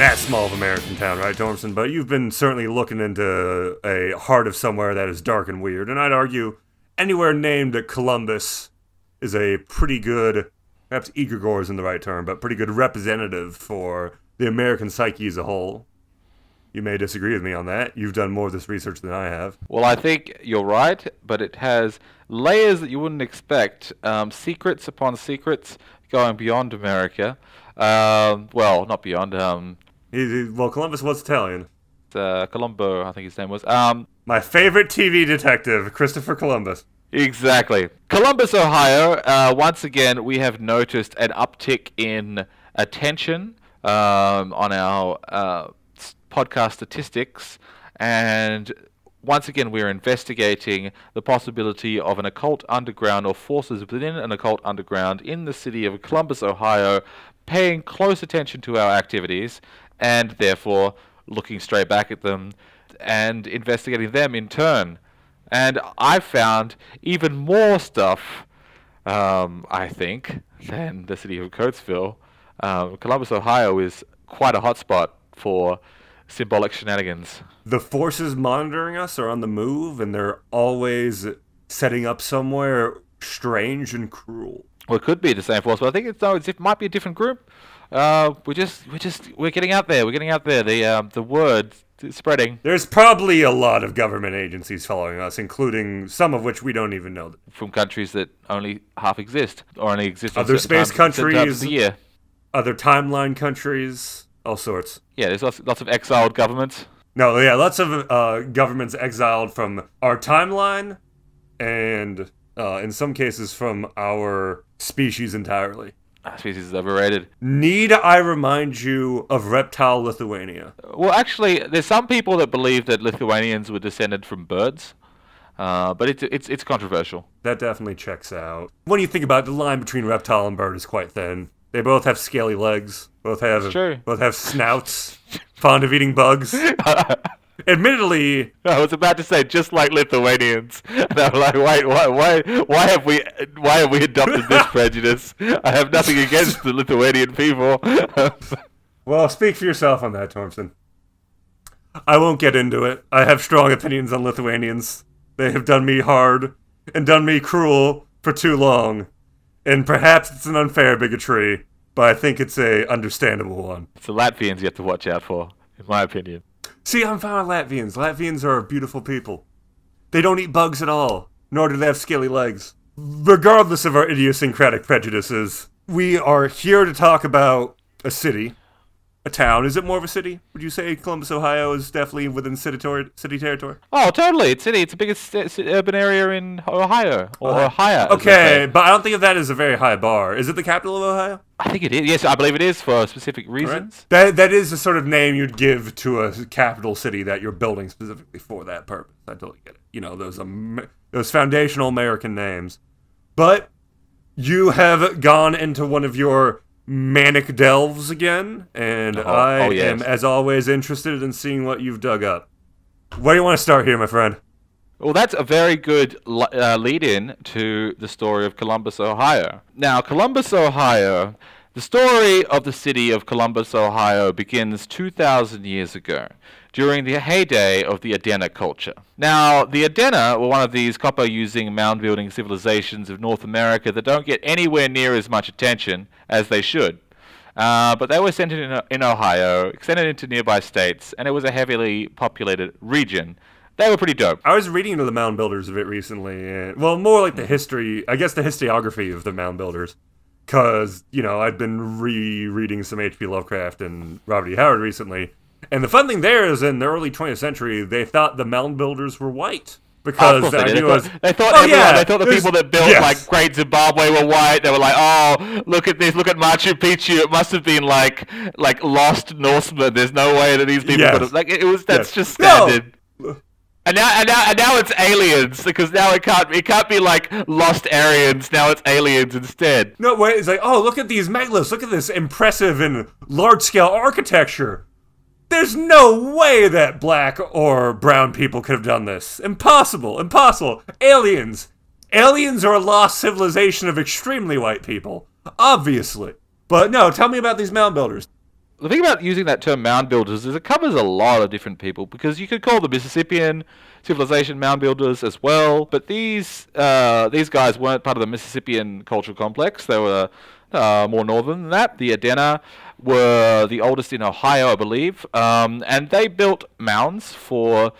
that small of American town, right, Dormson? But you've been certainly looking into a heart of somewhere that is dark and weird, and I'd argue anywhere named Columbus is a pretty good, perhaps egregore isn't the right term, but pretty good representative for the American psyche as a whole. You may disagree with me on that. You've done more of this research than I have. Well, I think you're right, but it has layers that you wouldn't expect, um, secrets upon secrets going beyond America. Um, well, not beyond. Um, He- he- well, Columbus was Italian. uh, Colombo, I think his name was. Um, My favorite TV detective, Christopher Columbus. Exactly. Columbus, Ohio. Uh, once again, we have noticed an uptick in attention um, on our uh, podcast statistics, and once again, we're investigating the possibility of an occult underground or forces within an occult underground in the city of Columbus, Ohio, paying close attention to our activities and therefore looking straight back at them and investigating them in turn. And I found even more stuff, um, I think, than the city of Coatesville. Um, Columbus, Ohio is quite a hotspot for symbolic shenanigans. The forces monitoring us are on the move, and they're always setting up somewhere strange and cruel. Well, it could be the same force, but I think it's no, it's, it might be a different group. Uh, we're just, we're just, we're getting out there. We're getting out there. The um, the word is spreading There's probably a lot of government agencies following us, including some of which we don't even know. from countries that only half exist or only exist Other space times- countries. year. Other timeline countries, all sorts. Yeah, there's lots, lots of exiled governments. No, yeah, lots of uh, governments exiled from our timeline, and uh, in some cases from our species entirely. Ah, species is overrated. Need I remind you of Reptile Lithuania? Well, actually, there's some people that believe that Lithuanians were descended from birds, uh, but it's it's it's controversial. That definitely checks out. When you think about it, the line between reptile and bird is quite thin. They both have scaly legs. Both have both have snouts. fond of eating bugs. Admittedly, I was about to say just like Lithuanians, and I'm like, wait, why, why, why have we, why have we adopted this prejudice? I have nothing against the Lithuanian people. well, speak for yourself on that, Thompson. I won't get into it. I have strong opinions on Lithuanians. They have done me hard and done me cruel for too long. And perhaps it's an unfair bigotry, but I think it's a understandable one. it's the Latvians you have to watch out for, in my opinion. See, I'm fine with Latvians. Latvians are beautiful people. They don't eat bugs at all, nor do they have scaly legs. Regardless of our idiosyncratic prejudices, we are here to talk about a city, a town. Is it more of a city? Would you say Columbus, Ohio is definitely within city, tor- city territory? Oh, totally. It's city. It's the biggest ci- urban area in Ohio, or Ohio. as Okay, but I don't think of that as a very high bar. Is it the capital of Ohio? I think it is. Yes, I believe it is for specific reasons. That that is the sort of name you'd give to a capital city that you're building specifically for that purpose. I totally get it. You know those um, those foundational American names, but you have gone into one of your manic delves again, and Oh, I oh, yes. am, as always, interested in seeing what you've dug up. Where do you want to start here, my friend? Well, that's a very good uh, lead in to the story of Columbus, Ohio. Now, Columbus, Ohio, the story of the city of Columbus, Ohio begins 2,000 years ago during the heyday of the Adena culture. Now, the Adena were one of these copper using mound building civilizations of North America that don't get anywhere near as much attention as they should. Uh, but they were centered in, in Ohio, extended into nearby states, and it was a heavily populated region. They were pretty dope. I was reading the mound builders a bit recently, and well, more like the history, I guess the historiography of the mound builders, because you know I'd been rereading some H.P. Lovecraft and Robert E. Howard recently, and the fun thing there is in the early 20th century they thought the mound builders were white Oh, because the they, idea they was thought, they thought Oh, everyone, yeah, they thought the people that built yes. like Great Zimbabwe were white. They were like, oh, look at this, look at Machu Picchu. It must have been like like lost Norsemen. There's no way that these people Yes. could have like it was. That's Yes. just No. standard. And now, and now, and now it's aliens because now it can't, it can't be like lost Aryans. Now it's aliens instead. No, way. it's like, oh, look at these megaliths. Look at this impressive and large scale architecture. There's no way that black or brown people could have done this. Impossible. Impossible. Aliens. Aliens are a lost civilization of extremely white people. Obviously. But no, tell me about these mound builders. the thing about using that term mound builders is it covers a lot of different people because you could call the Mississippian civilization mound builders as well, but these uh, these guys weren't part of the Mississippian cultural complex. They were uh, more northern than that. The Adena were the oldest in Ohio, I believe, um, and they built mounds for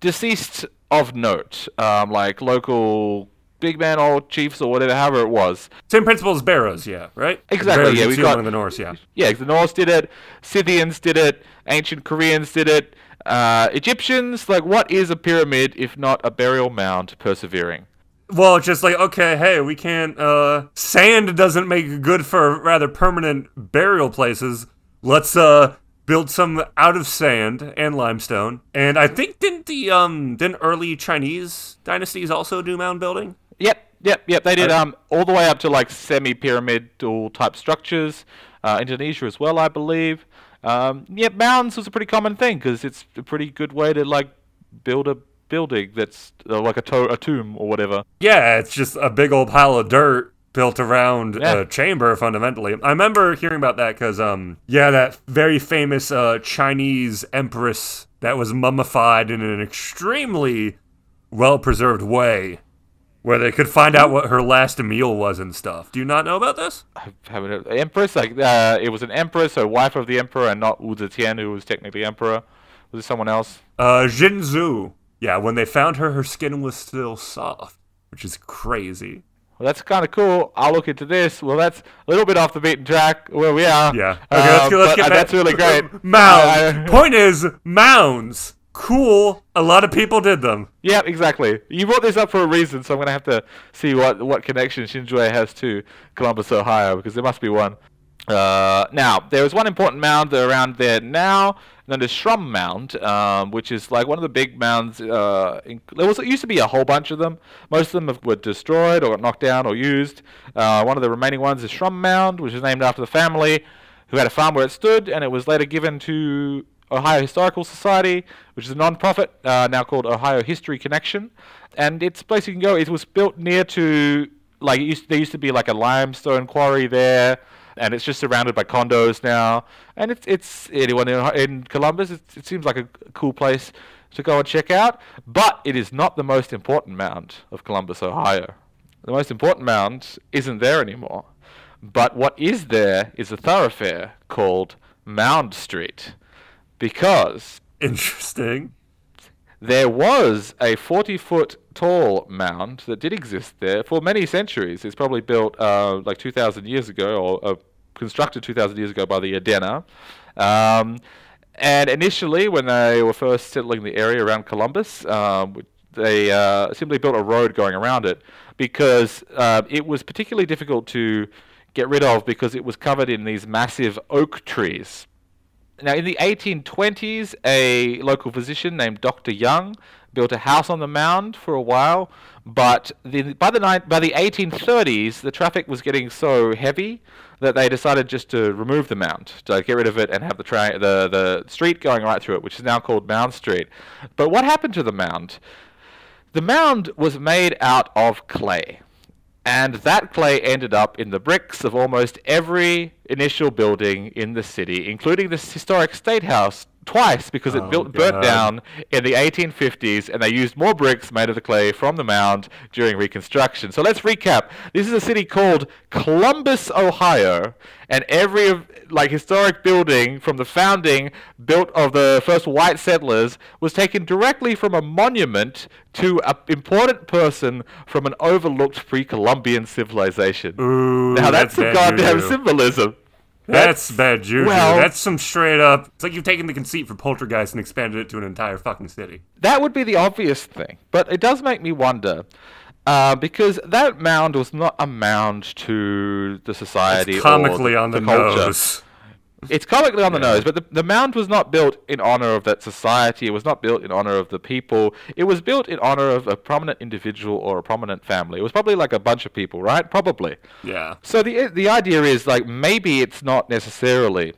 deceased of note, um, like local big man or chiefs or whatever, however it was. Same principle as Barrows, yeah, right? Exactly, Barrows yeah, we see got- the Norse, yeah. Yeah, the Norse did it, Scythians did it, ancient Koreans did it, uh, Egyptians. Like, what is a pyramid if not a burial mound persevering? Well, just like okay, hey, we can't. uh Sand doesn't make good for rather permanent burial places. Let's uh build some out of sand and limestone. And I think didn't the um didn't early Chinese dynasties also do mound building? Yep, yep, yep. They did um all the way up to like semi-pyramidal type structures. Uh, Indonesia as well, I believe. Um, yeah, mounds was a pretty common thing because it's a pretty good way to like build a building that's uh, like a, to- a tomb or whatever. Yeah, it's just a big old pile of dirt built around Yeah. a chamber fundamentally. I remember hearing about that cuz um yeah, that very famous uh Chinese empress that was mummified in an extremely well-preserved way where they could find out what her last meal was and stuff. Do you not know about this? I haven't heard- empress like uh, it was an empress, so wife of the emperor, and not Wu Zetian, who was technically emperor. Was it someone else? Uh Xin Zhui. Yeah, when they found her her skin was still soft, which is crazy. Well, that's kind of cool. I'll look into this. Well, that's a little bit off the beaten track where we are. Yeah. Okay, let's go. Let's get uh. That's really great. Mounds. I- Point is, mounds. Cool. A lot of people did them. Yeah, exactly. You brought this up for a reason, so I'm gonna have to see what what connection Xin Zhui has to Columbus, Ohio, because there must be one. Uh, now there is one important mound around there now, known as Shrum Mound, um, which is like one of the big mounds. Uh, in, there was it used to be a whole bunch of them. Most of them have, were destroyed or got knocked down or used. Uh, one of the remaining ones is Shrum Mound, which is named after the family who had a farm where it stood, and it was later given to Ohio Historical Society, which is a non-profit uh, now called Ohio History Connection, and its a place you can go. It was built near to like used, there used to be like a limestone quarry there, and it's just surrounded by condos now. And it's it's anyone in, in Columbus, it, it seems like a cool place to go and check out. But it is not the most important mound of Columbus, Ohio. The most important mound isn't there anymore. But what is there is a thoroughfare called Mound Street. Because Interesting. there was a 40 foot tall mound that did exist there for many centuries. It's probably built uh, like 2,000 years ago, or uh, constructed 2,000 years ago by the Adena. Um, and initially, when they were first settling the area around Columbus, um, they uh, simply built a road going around it because uh, it was particularly difficult to get rid of because it was covered in these massive oak trees. Now, in the 1820s, a local physician named Dr. Young built a house on the mound for a while, but the, by, the ni- by the 1830s, the traffic was getting so heavy that they decided just to remove the mound, to get rid of it and have the, tra- the, the street going right through it, which is now called Mound Street. But what happened to the mound? The mound was made out of clay. And that clay ended up in the bricks of almost every initial building in the city, including this historic state house twice because it Oh, built, burnt God. down in the 1850s, and they used more bricks made of the clay from the mound during Reconstruction. So let's recap. This is a city called Columbus, Ohio, and every like historic building from the founding built of the first white settlers was taken directly from a monument to an important person from an overlooked pre-Columbian civilization. Ooh, now that's, bad some goddamn symbolism. That's bad juju. well- that's some straight up. It's like you've taken the conceit for Poltergeist and expanded it to an entire fucking city. That would be the obvious thing, but it does make me wonder. Uh, because that mound was not a mound to the society. It's or comically on the, culture. nose. It's comically on the nose, but the, the mound was not built in honor of that society. It was not built in honor of the people. It was built in honor of a prominent individual or a prominent family. It was probably like a bunch of people, right? Probably. Yeah. So the the idea is like maybe it's not necessarily,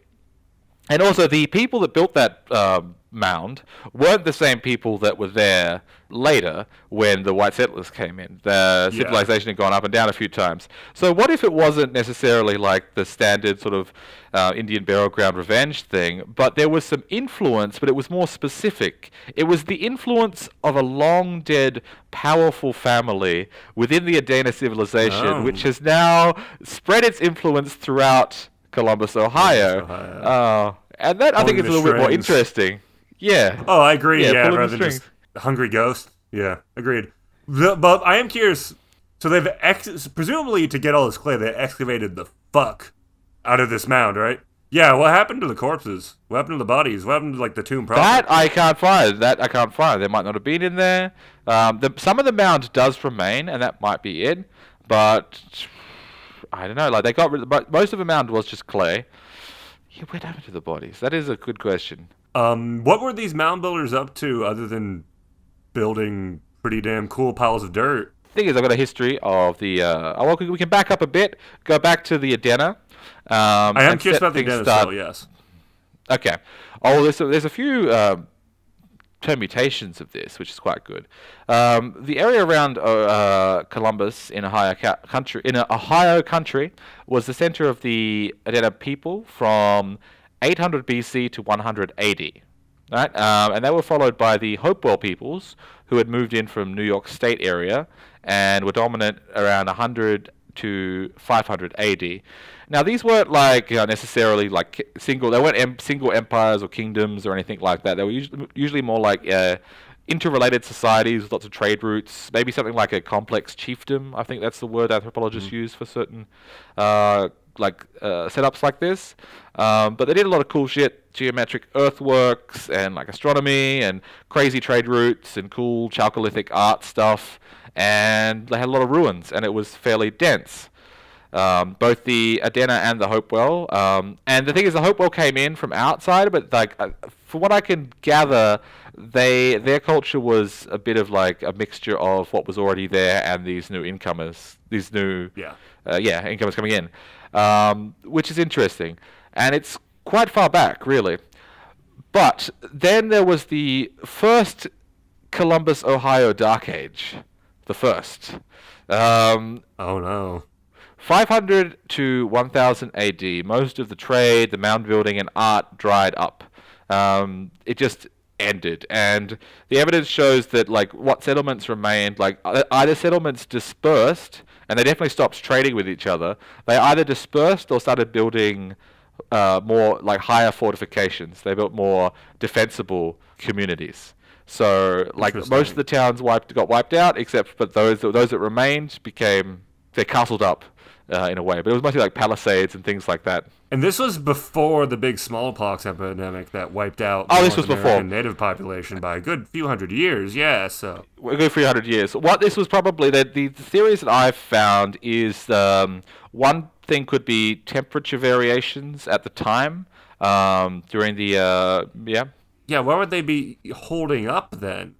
and also the people that built that um, mound weren't the same people that were there later when the white settlers came in. The Yeah. civilization had gone up and down a few times. So what if it wasn't necessarily like the standard sort of uh, Indian burial ground revenge thing, but there was some influence, but it was more specific. It was the influence of a long dead, powerful family within the Adena civilization, Oh. which has now spread its influence throughout Columbus, Ohio. Ohio. Uh, and that I think is a little bit more interesting. Yeah. Oh, I agree. Yeah, Yeah, rather than just hungry ghost. Yeah, agreed. The, but I am curious. So they've ex- presumably to get all this clay, they excavated the fuck out of this mound, right? Yeah. What happened to the corpses? What happened to the bodies? What happened to like the tomb proper? That I can't find. That I can't find. There might not have been in there. Um, the, some of the mound does remain, and that might be it. But I don't know. Like they got rid. But most of the mound was just clay. Yeah, what happened to the bodies? That is a good question. Um, what were these mound builders up to other than building pretty damn cool piles of dirt? thing is, I've got a history of the. Uh, oh, well, we can back up a bit. Go back to the Adena. Um, I am curious about the Dennis start- cell, yes. Okay. Oh, there's a, there's a few um permutations of this, which is quite good. Um, the area around uh, uh, Columbus in Ohio ca- country, in uh, Ohio country, was the center of the Adena people from 800 BC to 100 AD. Right, um, and they were followed by the Hopewell peoples, who had moved in from New York State area and were dominant around 100 to 500 AD. Now these weren't like you know, necessarily like single. They weren't em- single empires or kingdoms or anything like that. They were usually, usually more like uh, interrelated societies with lots of trade routes. Maybe something like a complex chiefdom. I think that's the word anthropologists use for certain uh, like uh, setups like this. Um, but they did a lot of cool shit, geometric earthworks and like astronomy and crazy trade routes and cool chalcolithic art stuff. And they had a lot of ruins, and it was fairly dense um, both the Adena and the Hopewell. Um, and the thing is, the Hopewell came in from outside, but like uh, from what I can gather, they their culture was a bit of like a mixture of what was already there and these new incomers, these new Yeah. uh, yeah incomers coming in, um, which is interesting, and it's quite far back really. But then there was the first Columbus, Ohio Dark Age, the first. Um, Oh no. 500 to 1000 AD, most of the trade, the mound building, and art dried up. Um, it just ended, and the evidence shows that like what settlements remained, like either settlements dispersed, and they definitely stopped trading with each other. They either dispersed or started building uh, more like higher fortifications. They built more defensible communities. So like most of the towns wiped got wiped out, except but those those that remained became they castled up uh, in a way. But it was mostly like palisades and things like that. And this was before the big smallpox epidemic that wiped out Oh, the this North was before. Native population by a good few hundred years. Yeah, so a good few hundred years. What this was probably the, the, the theories that I've found is um, one thing could be temperature variations at the time um, during the uh, yeah yeah, why would they be holding up then?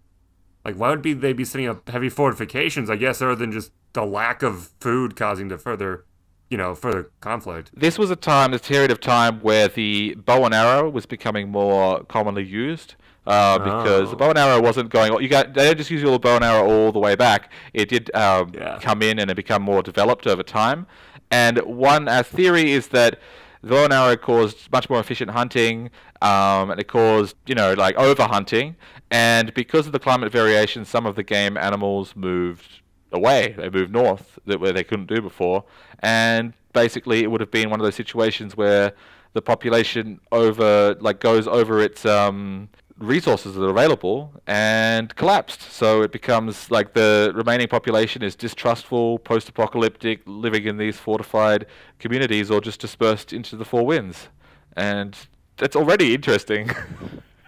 Like, why would be they be setting up heavy fortifications? I guess other than just the lack of food causing the further, you know, further conflict. this was a time, this period of time where the bow and arrow was becoming more commonly used. Uh, because Oh. the bow and arrow wasn't going. You got they didn't just use your bow and arrow all the way back. It did um, Yeah. come in and it become more developed over time. And one uh, theory is that the bow and arrow caused much more efficient hunting, um, and it caused you know like over hunting. And because of the climate variation, some of the game animals moved away. They moved north, that where they couldn't do before, and basically it would have been one of those situations where the population over like goes over its um, resources that are available and collapsed. So it becomes like the remaining population is distrustful, post-apocalyptic, living in these fortified communities, or just dispersed into the four winds, and that's already interesting.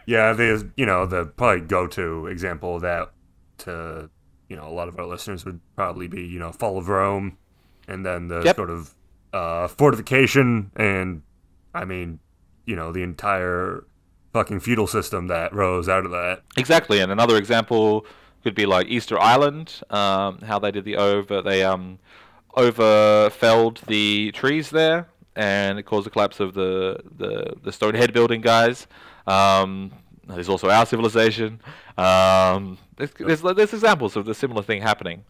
Yeah, there's you know the probably go-to example that to you know a lot of our listeners would probably be you know fall of Rome, and then the Yep. sort of uh, fortification and I mean you know the entire fucking feudal system that rose out of that. Exactly, and another example could be like Easter Island, um, how they did the over they um overfelled the trees there, and it caused the collapse of the the the Stonehead building guys. Um, There's also our civilization. Um, there's, there's, there's examples of the similar thing happening.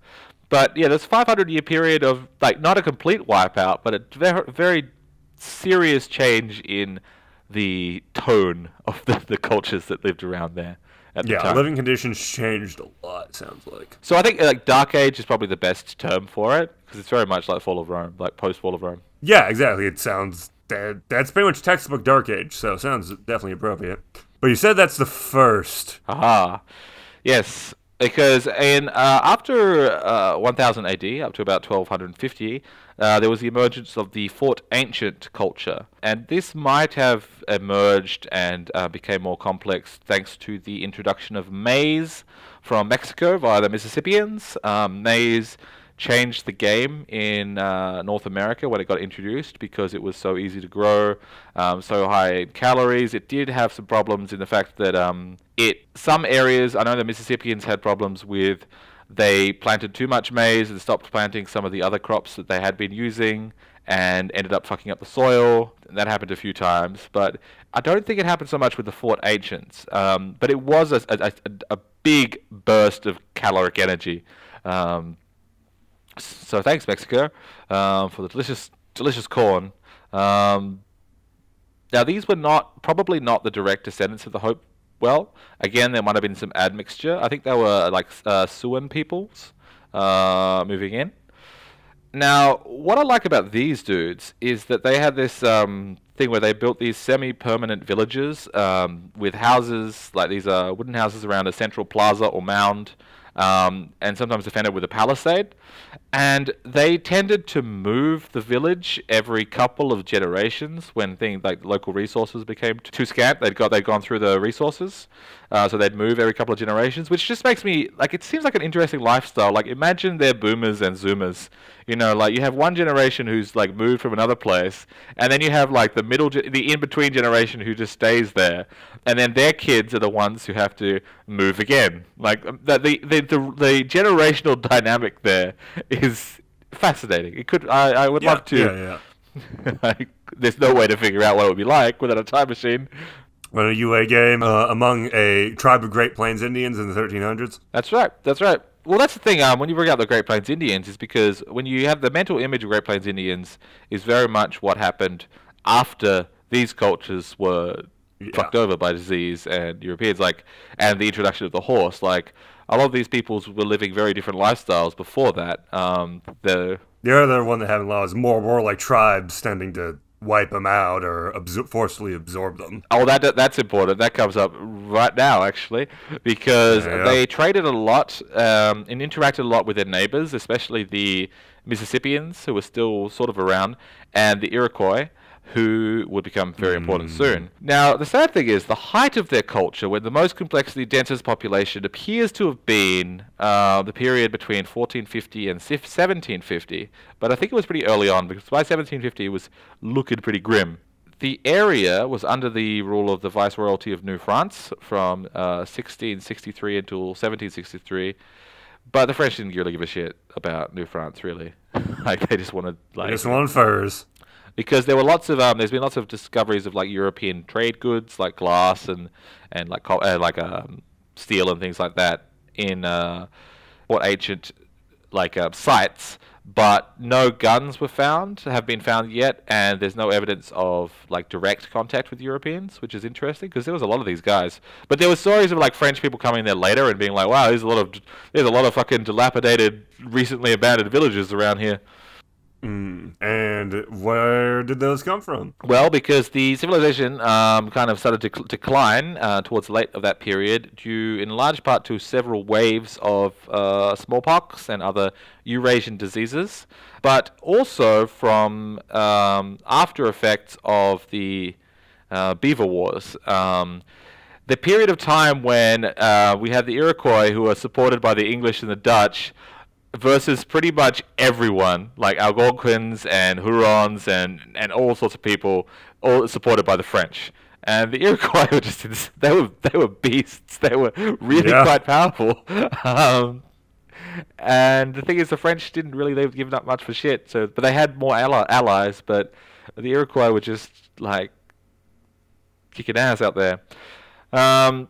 But yeah, there's 500 year period of like not a complete wipeout, but a very, very serious change in the tone of the, the cultures that lived around there at the Yeah, time. living conditions changed a lot. Sounds like. So I think uh, like Dark Age is probably the best term for it because it's very much like Fall of Rome, like post Fall of Rome. Yeah, exactly. It sounds that that's pretty much textbook Dark Age, so it sounds definitely appropriate. But you said that's the first. Aha. Yes, because in uh, after uh, 1000 AD, up to about 1250, uh, there was the emergence of the Fort Ancient culture, and this might have emerged and uh, became more complex thanks to the introduction of maize from Mexico via the Mississippians. Um, maize changed the game in uh, North America when it got introduced because it was so easy to grow, um, so high in calories. It did have some problems in the fact that um, it some areas I know the Mississippians had problems with. They planted too much maize and stopped planting some of the other crops that they had been using and ended up fucking up the soil. That happened a few times, but I don't think it happened so much with the Fort Ancients. Um, but it was a, a, a, a big burst of caloric energy. Um, so thanks Mexico um, for the delicious delicious corn. Um, now these were not probably not the direct descendants of the Hope. Well, again, there might have been some admixture. I think they were like uh, peoples uh, moving in. Now, what I like about these dudes is that they had this um, thing where they built these semi-permanent villages um, with houses, like these uh, wooden houses around a central plaza or mound, um, and sometimes defended with a palisade. And they tended to move the village every couple of generations when things like local resources became too scant. They'd got they'd gone through the resources, uh, so they'd move every couple of generations, which just makes me like it seems like an interesting lifestyle. Like imagine they're boomers and zoomers. You know, like you have one generation who's like moved from another place, and then you have like the middle, ge- the in between generation who just stays there, and then their kids are the ones who have to move again. Like um, the the the, the, the generational dynamic there is fascinating. It could I, I would Yeah, love to. yeah, yeah. like, there's no way to figure out what it would be like without a time machine. Run a UA game uh, among a tribe of Great Plains Indians in the 1300s. That's right. That's right. Well, that's the thing. Um, when you bring up the Great Plains Indians, is because when you have the mental image of Great Plains Indians, is very much what happened after these cultures were Yeah. fucked over by disease and Europeans, like, and the introduction of the horse. Like, a lot of these peoples were living very different lifestyles before that. Um, the The other one that had law is more warlike tribes tending to wipe them out or absor- forcibly absorb them. Oh, that that's important. That comes up right now, actually, because Yeah. they traded a lot um, and interacted a lot with their neighbors, especially the Mississippians, who were still sort of around, and the Iroquois, who would become very important soon. Now, the sad thing is, the height of their culture, when the most complexity densest population appears to have been uh, the period between 1450 and 1750, but I think it was pretty early on because by 1750 it was looking pretty grim. The area was under the rule of the Viceroyalty of New France from uh, 1663 until 1763. But the French didn't really give a shit about New France, really. like they just wanted like Just one furs. Because there were lots of um, there's been lots of discoveries of like European trade goods like glass and and like co- uh, like um, steel and things like that in uh, what ancient like uh, sites, but no guns were found have been found yet, and there's no evidence of like direct contact with Europeans, which is interesting because there was a lot of these guys. But there were stories of like French people coming there later and being like, "Wow, there's a lot of there's a lot of fucking dilapidated, recently abandoned villages around here." Mm. And where did those come from? Well, because the civilization um, kind of started to cl- decline uh, towards the late of that period, due in large part to several waves of uh, smallpox and other Eurasian diseases, but also from um, after effects of the uh, Beaver Wars. Um, the period of time when uh, we had the Iroquois, who were supported by the English and the Dutch, versus pretty much everyone, like Algonquins and Hurons and, and all sorts of people, all supported by the French. And the Iroquois were just they were they were beasts. They were really Yeah. quite powerful. Um, and the thing is, the French didn't really they've given up much for shit. So, but they had more ally- allies. But the Iroquois were just like kicking ass out there. Um,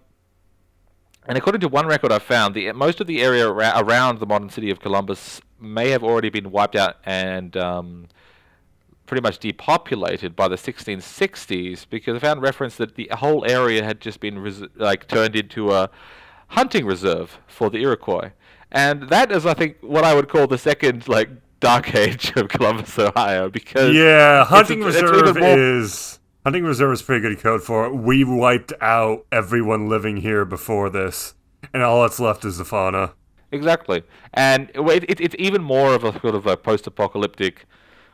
and according to one record I found, the most of the area ara- around the modern city of Columbus may have already been wiped out and um, pretty much depopulated by the 1660s because I found reference that the whole area had just been res- like turned into a hunting reserve for the Iroquois, and that is, I think, what I would call the second like dark age of Columbus, Ohio, because Yeah, hunting it's reserve more- is hunting reserve is pretty good code for it. We wiped out everyone living here before this, and all that's left is the fauna. Exactly, and it, it, it's even more of a sort of a post-apocalyptic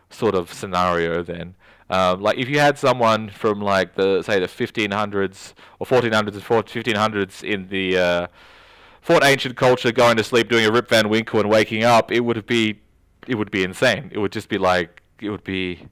sort of scenario. Then, um, like if you had someone from like the say the 1500s or 1400s and 1500s in the uh, Fort Ancient culture, going to sleep, doing a Rip Van Winkle, and waking up, it would be it would be insane. It would just be like it would be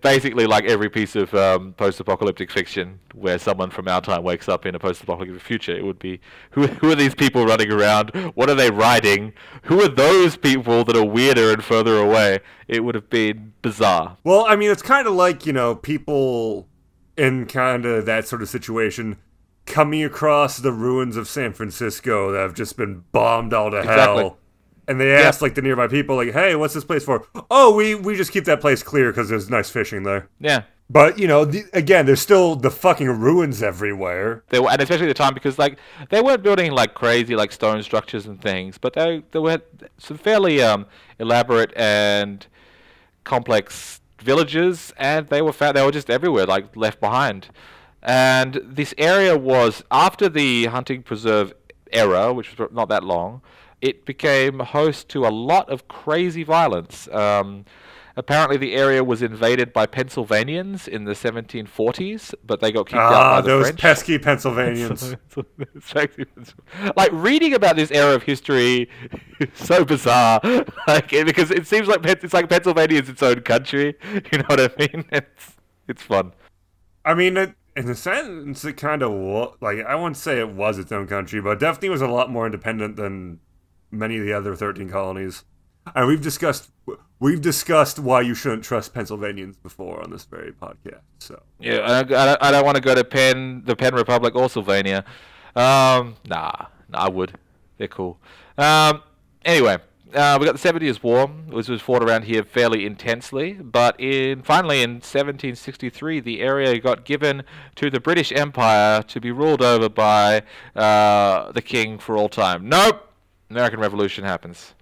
basically like every piece of um, post-apocalyptic fiction where someone from our time wakes up in a post-apocalyptic future. It would be who who are these people running around? What are they riding? Who are those people that are weirder and further away? It would have been bizarre. Well, I mean, it's kind of like you know people in kind of that sort of situation coming across the ruins of San Francisco that have just been bombed all to Exactly. hell. And they ask like the nearby people, like, "Hey, what's this place for?" Oh, we we just keep that place clear because there's nice fishing there. Yeah. But you know, the, again, there's still the fucking ruins everywhere. They were, and especially the time because like they weren't building like crazy like stone structures and things, but they they were some fairly um, elaborate and complex villages, and they were fa- they were just everywhere, like left behind. And this area was after the hunting preserve era, which was not that long. It became host to a lot of crazy violence. Um, apparently, the area was invaded by Pennsylvanians in the 1740s, but they got kicked out Ah, by the those French. pesky Pennsylvanians. Like reading about this era of history is so bizarre like because it seems like it's like Pennsylvania is its own country you know what I mean it's it's fun I mean, it, in a sense, it kind of like I wouldn't say it was its own country, but it definitely was a lot more independent than many of the other thirteen colonies. And we've discussed we've discussed why you shouldn't trust Pennsylvanians before on this very podcast. So yeah I, I don't want to go to Penn the Penn Republic or Sylvania um nah, nah I would they're cool um anyway uh, we got the Seven Years' War, which was fought around here fairly intensely. But in finally in 1763, the area got given to the British Empire to be ruled over by uh, the king for all time. Nope, American Revolution happens.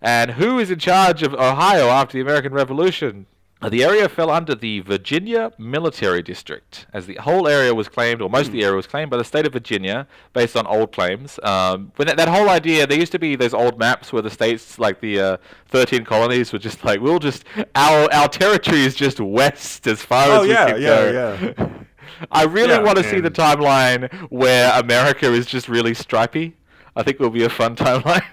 And who is in charge of Ohio after the American Revolution? The area fell under the Virginia Military District, as the whole area was claimed, or most of the area was claimed by the state of Virginia, based on old claims. Um, when that, that whole idea, there used to be those old maps where the states, like the uh, 13 colonies, were just like, we'll just, our, our territory is just west as far Oh, as yeah, we can yeah, go. yeah. I really Yeah, want to see the timeline where America is just really stripy. I think it will be a fun timeline.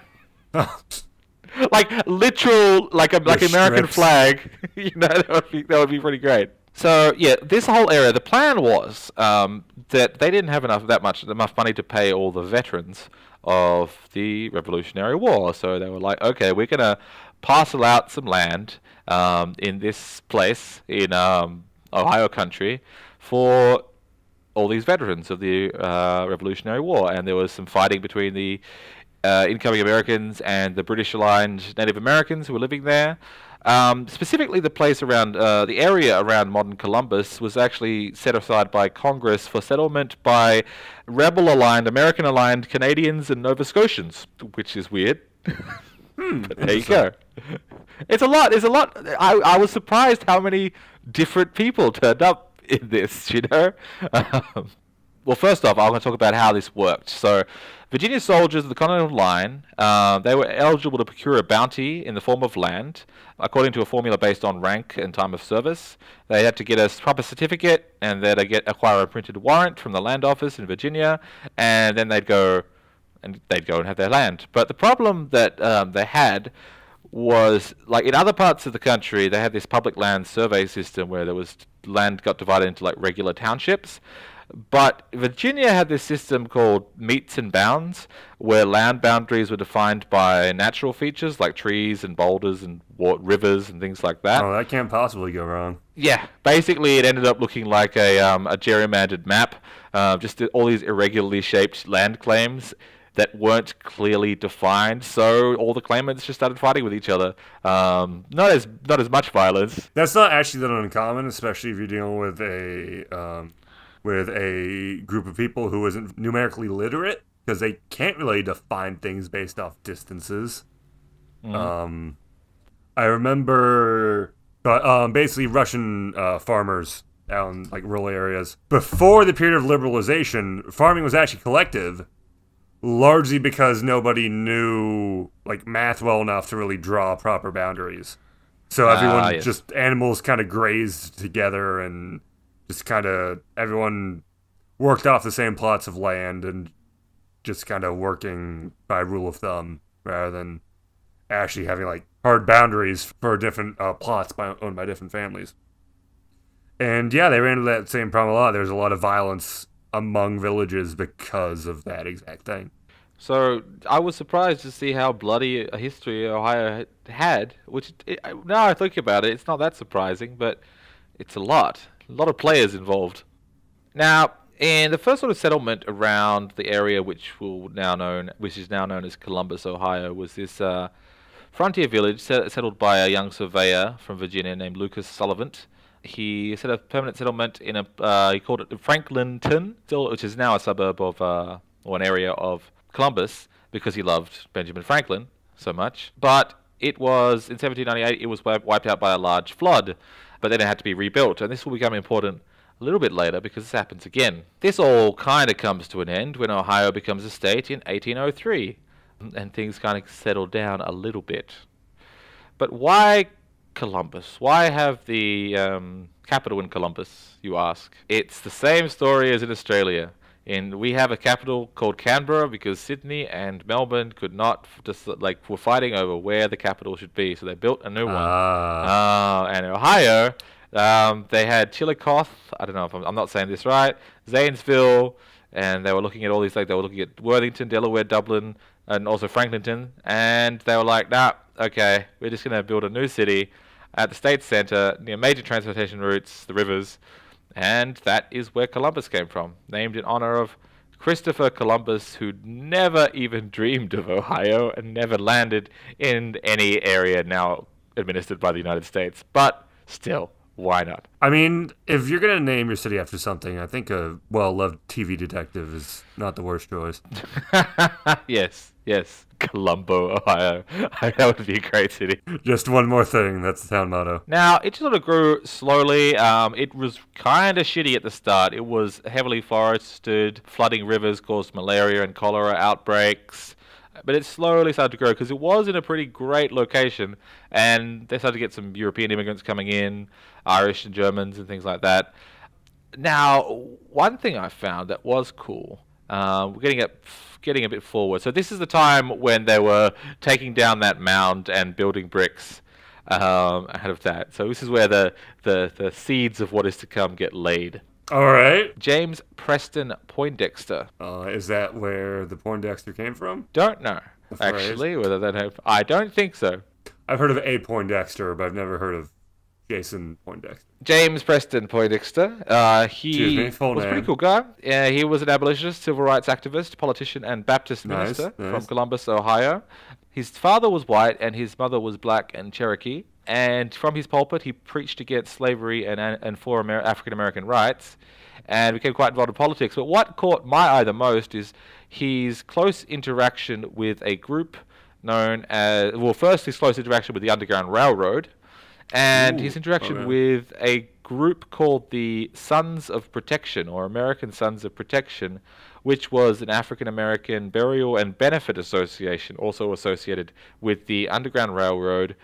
like literal like a like American strips. flag. you know, that would be that would be pretty great. So yeah, this whole area. The plan was um, that they didn't have enough that much enough money to pay all the veterans of the Revolutionary War. So they were like, okay, we're gonna parcel out some land um, in this place in um, Ohio country for all these veterans of the uh, Revolutionary War, and there was some fighting between the uh, incoming Americans and the British-aligned Native Americans who were living there. Um, specifically, the place around uh, the area around modern Columbus was actually set aside by Congress for settlement by rebel-aligned, American-aligned Canadians and Nova Scotians, which is weird. but there you go. It's a lot. There's a lot. I, I was surprised how many different people turned up in this. You know. Um, well, first off, I'm going to talk about how this worked. So, Virginia soldiers of the Continental Line, uh, they were eligible to procure a bounty in the form of land, according to a formula based on rank and time of service. They had to get a proper certificate, and then they get acquire a printed warrant from the land office in Virginia, and then they'd go and they'd go and have their land. But the problem that um, they had was like in other parts of the country, they had this public land survey system where there was land got divided into like regular townships. But Virginia had this system called metes and bounds, where land boundaries were defined by natural features like trees and boulders and wa- rivers and things like that. Oh, that can't possibly go wrong. Yeah, basically, it ended up looking like a, um, a gerrymandered map, uh, just all these irregularly shaped land claims that weren't clearly defined. So all the claimants just started fighting with each other. Um, not as not as much violence. That's not actually that uncommon, especially if you're dealing with a um, with a group of people who isn't numerically literate because they can't really define things based off distances. Um, I remember, but um, basically Russian uh, farmers out in like rural areas before the period of liberalization, farming was actually collective, largely because nobody knew like math well enough to really draw proper boundaries. So Ah, everyone yes. just animals kind of grazed together and just kind of everyone worked off the same plots of land and just kind of working by rule of thumb rather than actually having like hard boundaries for different uh, plots by, owned by different families. And yeah, they ran into that same problem a lot. There's a lot of violence among villages because of that exact thing. So I was surprised to see how bloody a history Ohio had. Which it, now I think about it, it's not that surprising, but it's a lot, a lot of players involved. Now, in the first sort of settlement around the area, which will now known, which is now known as Columbus, Ohio, was this uh, frontier village set, settled by a young surveyor from Virginia named Lucas Sullivant. He set a permanent settlement in a uh, he called it Franklinton, still, which is now a suburb of uh, or an area of Columbus, because he loved Benjamin Franklin so much. But it was in 1798 it was wiped out by a large flood, but then it had to be rebuilt, and this will become important a little bit later because this happens again. This all kind of comes to an end when Ohio becomes a state in 1803, and things kind of settle down a little bit. But why Columbus? Why have the um, capital in Columbus, you ask? It's the same story as in Australia. In we have a capital called Canberra because Sydney and Melbourne could not f- just like were fighting over where the capital should be, so they built a new one. Uh, and Ohio, um, they had Chillicothe. I don't know if I'm, I'm not saying this right. Zanesville, and they were looking at all these. Like they were looking at Worthington, Delaware, Dublin, and also Franklinton. And they were like, "Nah, okay, we're just gonna build a new city at the state center near major transportation routes, the rivers." And that is where Columbus came from, named in honor of Christopher Columbus, who never even dreamed of Ohio and never landed in any area now administered by the United States. But still, why not? I mean, if you're gonna name your city after something, I think a well-loved TV detective is not the worst choice. yes, yes. Columbo, Ohio. that would be a great city. Just one more thing. That's the town motto. Now, it sort of grew slowly. Um, it was kind of shitty at the start. It was heavily forested. Flooding rivers caused malaria and cholera outbreaks. But it slowly started to grow because it was in a pretty great location. And they started to get some European immigrants coming in, Irish and Germans and things like that. Now, one thing I found that was cool, uh, we're getting it, getting a bit forward. So this is the time when they were taking down that mound and building bricks um, ahead of that. So this is where the, the, the seeds of what is to come get laid. All right. James Preston Poindexter. Uh, is that where the Poindexter came from? Don't know actually whether that have. I don't think so. I've heard of a Poindexter, but I've never heard of Jason Poindexter. James Preston Poindexter. Uh, he me, was a pretty cool guy. Uh, he was an abolitionist, civil rights activist, politician, and Baptist Nice, minister from. Columbus, Ohio. His father was white, and his mother was black and Cherokee. And from his pulpit, he preached against slavery and and for Amer- African American rights, and became quite involved in politics. But what caught my eye the most is his close interaction with a group known as well. First, his close interaction with the Underground Railroad, and his Ooh, interaction okay. with a group called the Sons of Protection or American Sons of Protection, which was an African American burial and benefit association, also associated with the Underground Railroad,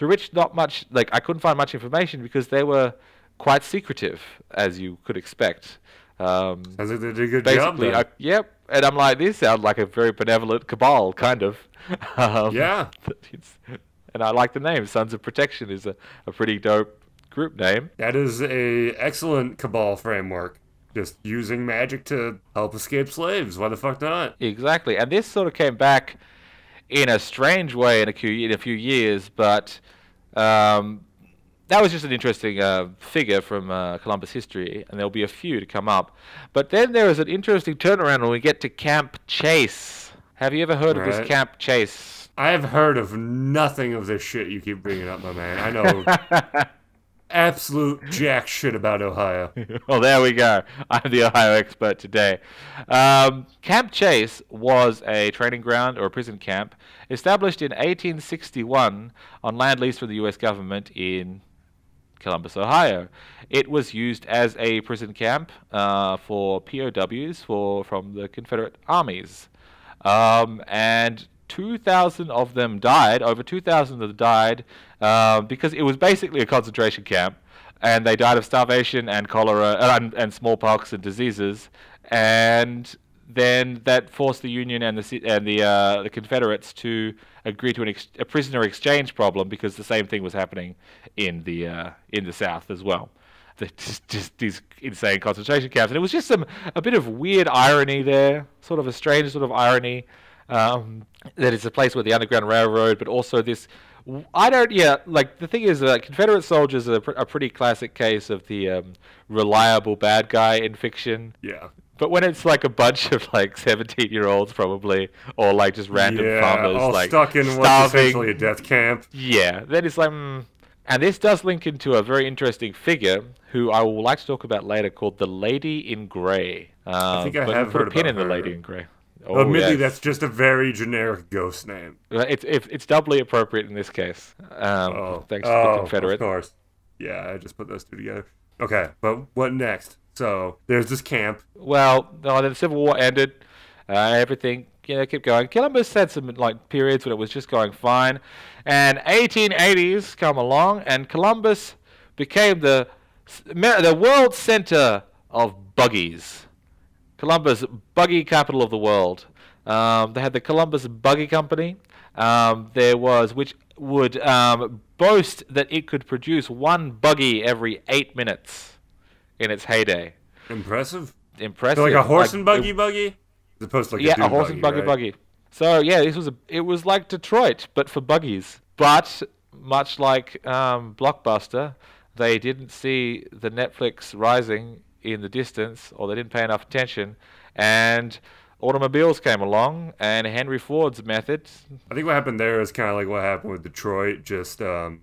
through which not much, like, I couldn't find much information because they were quite secretive, as you could expect. Um, Sounds like they did a good job. basically. I, yep. And I'm like, this sounds like a very benevolent cabal, kind of. um, Yeah. and I like the name. Sons of Protection is a, a pretty dope group name. That is a excellent cabal framework. just using magic to help escape slaves. Why the fuck not? Exactly, and this sort of came back in a strange way in a few in a few years, but um, that was just an interesting uh, figure from uh, Columbus history, and there'll be a few to come up. But then there is an interesting turnaround when we get to Camp Chase. Have you ever heard of this Camp Chase? I have heard of nothing of this shit you keep bringing up, my man. I know absolute jack shit about Ohio. well, there we go. I'm the Ohio expert today. Um, camp Chase was a training ground or a prison camp established in 1861 on land leased from the U.S. government in Columbus, Ohio. It was used as a prison camp uh, for POWs for from the Confederate armies, um, and 2,000 of them died. Over 2,000 of them died uh, because it was basically a concentration camp, and they died of starvation and cholera and, and smallpox and diseases, and then that forced the Union and the and the uh, the Confederates to agree to ex- a prisoner exchange problem because the same thing was happening in the uh, in the South as well. The, just, just these insane concentration camps, and it was just some a bit of weird irony there, sort of a strange sort of irony um, that it's a place where the Underground Railroad, but also this. I don't. Yeah, like the thing is, uh, Confederate soldiers are pr- a pretty classic case of the um, reliable bad guy in fiction. Yeah. But when it's like a bunch of like seventeen-year-olds, probably, or like just random yeah, farmers, all like stuck in what's essentially a death camp. yeah, then it's like, mm. and this does link into a very interesting figure who I will like to talk about later, called the Lady in Grey. Um, I think I have put heard a pin in the. Lady in Grey. Oh, Admittedly, yes. that's just a very generic ghost name. Uh, It's it's doubly appropriate in this case. Um, Oh, thanks to oh, the Confederate. Of course. Yeah, I just put those two together. Okay, but what next? So there's this camp. Well, no, the Civil War ended. Uh, everything you know kept going. Columbus had some like periods when it was just going fine, and 1880s come along, and Columbus became the the world center of buggies. Columbus, buggy capital of the world. Um, they had the Columbus Buggy Company. Um, there was, which would um, boast that it could produce one buggy every eight minutes in its heyday. Impressive. Impressive. So like a horse and it- buggy buggy? As opposed to like yeah, a, a horse and buggy right? buggy. So yeah, this was a. It was like Detroit, but for buggies. But much like um, Blockbuster, they didn't see the Netflix rising in the distance, or they didn't pay enough attention, and automobiles came along, and Henry Ford's method. I think what happened there is kind of like what happened with Detroit, just um,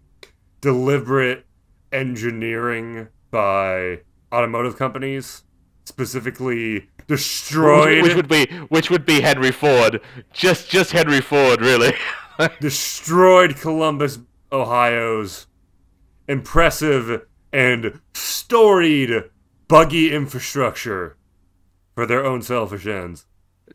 deliberate engineering by automotive companies, specifically destroyed Which would be which would be Henry Ford, just just Henry Ford, really. destroyed Columbus, Ohio's impressive and storied buggy infrastructure for their own selfish ends.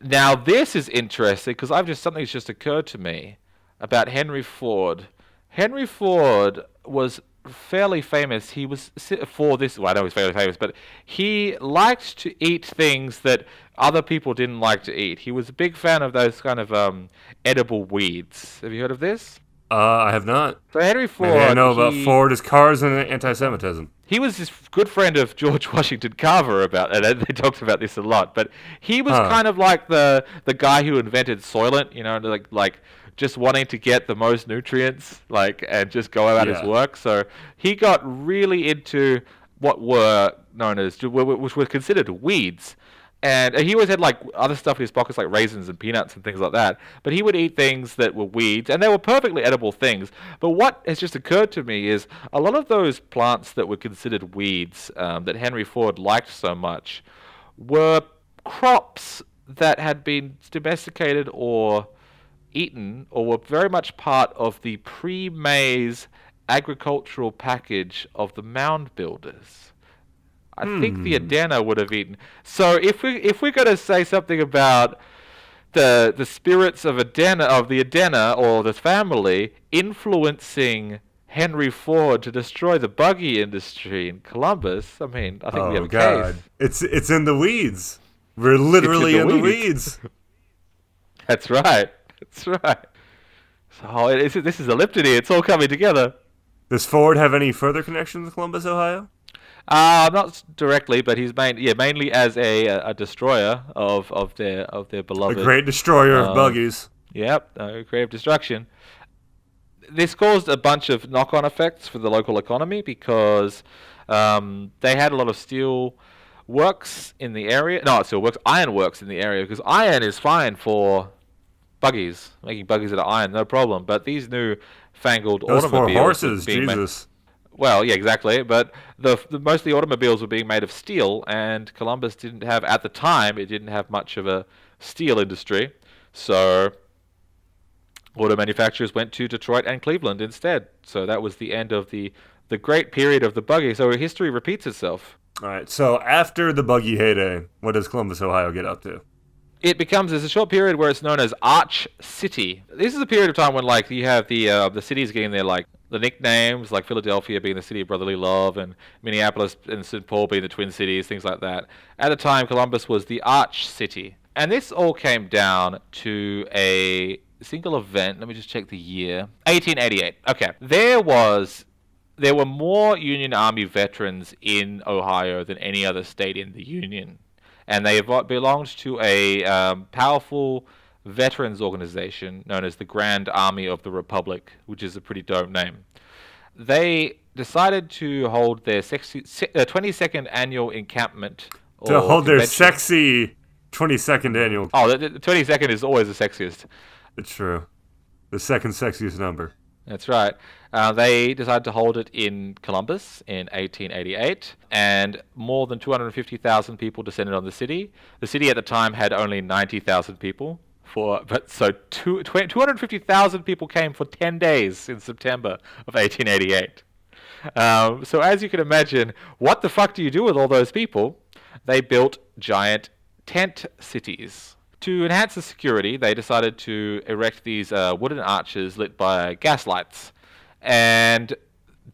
Now this is interesting because I've just something's just occurred to me about Henry Ford. Henry Ford was fairly famous. He was for this. Well, I know he's fairly famous, but he liked to eat things that other people didn't like to eat. He was a big fan of those kind of um, edible weeds. Have you heard of this? Uh, I have not. So Henry Ford. Maybe I know about he- Ford is cars and anti-Semitism. He was this good friend of George Washington Carver about and uh, they talked about this a lot. But he was Huh. kind of like the the guy who invented Soylent, you know, like like just wanting to get the most nutrients, like and just go about his work. So he got really into what were known as which were considered weeds. And he always had like other stuff in his pockets, like raisins and peanuts and things like that. But he would eat things that were weeds, and they were perfectly edible things. But what has just occurred to me is a lot of those plants that were considered weeds um, that Henry Ford liked so much were crops that had been domesticated or eaten, or were very much part of the pre-maize agricultural package of the mound builders. I think the hmm. Adena would have eaten. So if we if we're going to say something about the the spirits of Adena of the Adena or the family influencing Henry Ford to destroy the buggy industry in Columbus, I mean, I think we have Oh a God, case. it's it's in the weeds. We're literally the in the weeds. weeds. That's right. That's right. So it is, this is a Liptony. It's all coming together. Does Ford have any further connections with Columbus, Ohio? Uh, not directly, but he's main, yeah, mainly as a, a destroyer of, of their of their The beloved. great destroyer of Um, buggies. Yep, uh, creative destruction. This caused a bunch of knock-on effects for the local economy because um, they had a lot of steel works in the area. No, steel works, iron works in the area because iron is fine for buggies, making buggies out of iron, no problem. But these new fangled Those automobiles horses, Jesus. Well, yeah, exactly. But the, the most of the automobiles were being made of steel, and Columbus didn't have at the time. It didn't have much of a steel industry, so auto manufacturers went to Detroit and Cleveland instead. So that was the end of the the great period of the buggy. So history repeats itself. All right. So after the buggy heyday, what does Columbus, Ohio, get up to? It becomes there's a short period where it's known as Arch City. This is a period of time when like you have the uh, the cities getting their like the nicknames, like Philadelphia being the city of brotherly love, and Minneapolis and St. Paul being the Twin Cities, things like that. At the time, Columbus was the Arch City, and this all came down to a single event. Let me just check the year. 1888. Okay, there was there were more Union Army veterans in Ohio than any other state in the Union, and they belonged to a um, powerful veterans organization known as the Grand Army of the Republic, which is a pretty dope name. They decided to hold their sexy, se- uh, 22nd annual encampment. To hold their sexy 22nd annual. Oh, the, the 22nd is always the sexiest. It's true. The second sexiest number. That's right. Uh, they decided to hold it in Columbus in 1888, and more than 250,000 people descended on the city. The city at the time had only 90,000 people. For but so two, 250,000 people came for 10 days in September of 1888. Um, so as you can imagine, what the fuck do you do with all those people? They built giant tent cities. To enhance the security, they decided to erect these uh, wooden arches lit by gas lights, and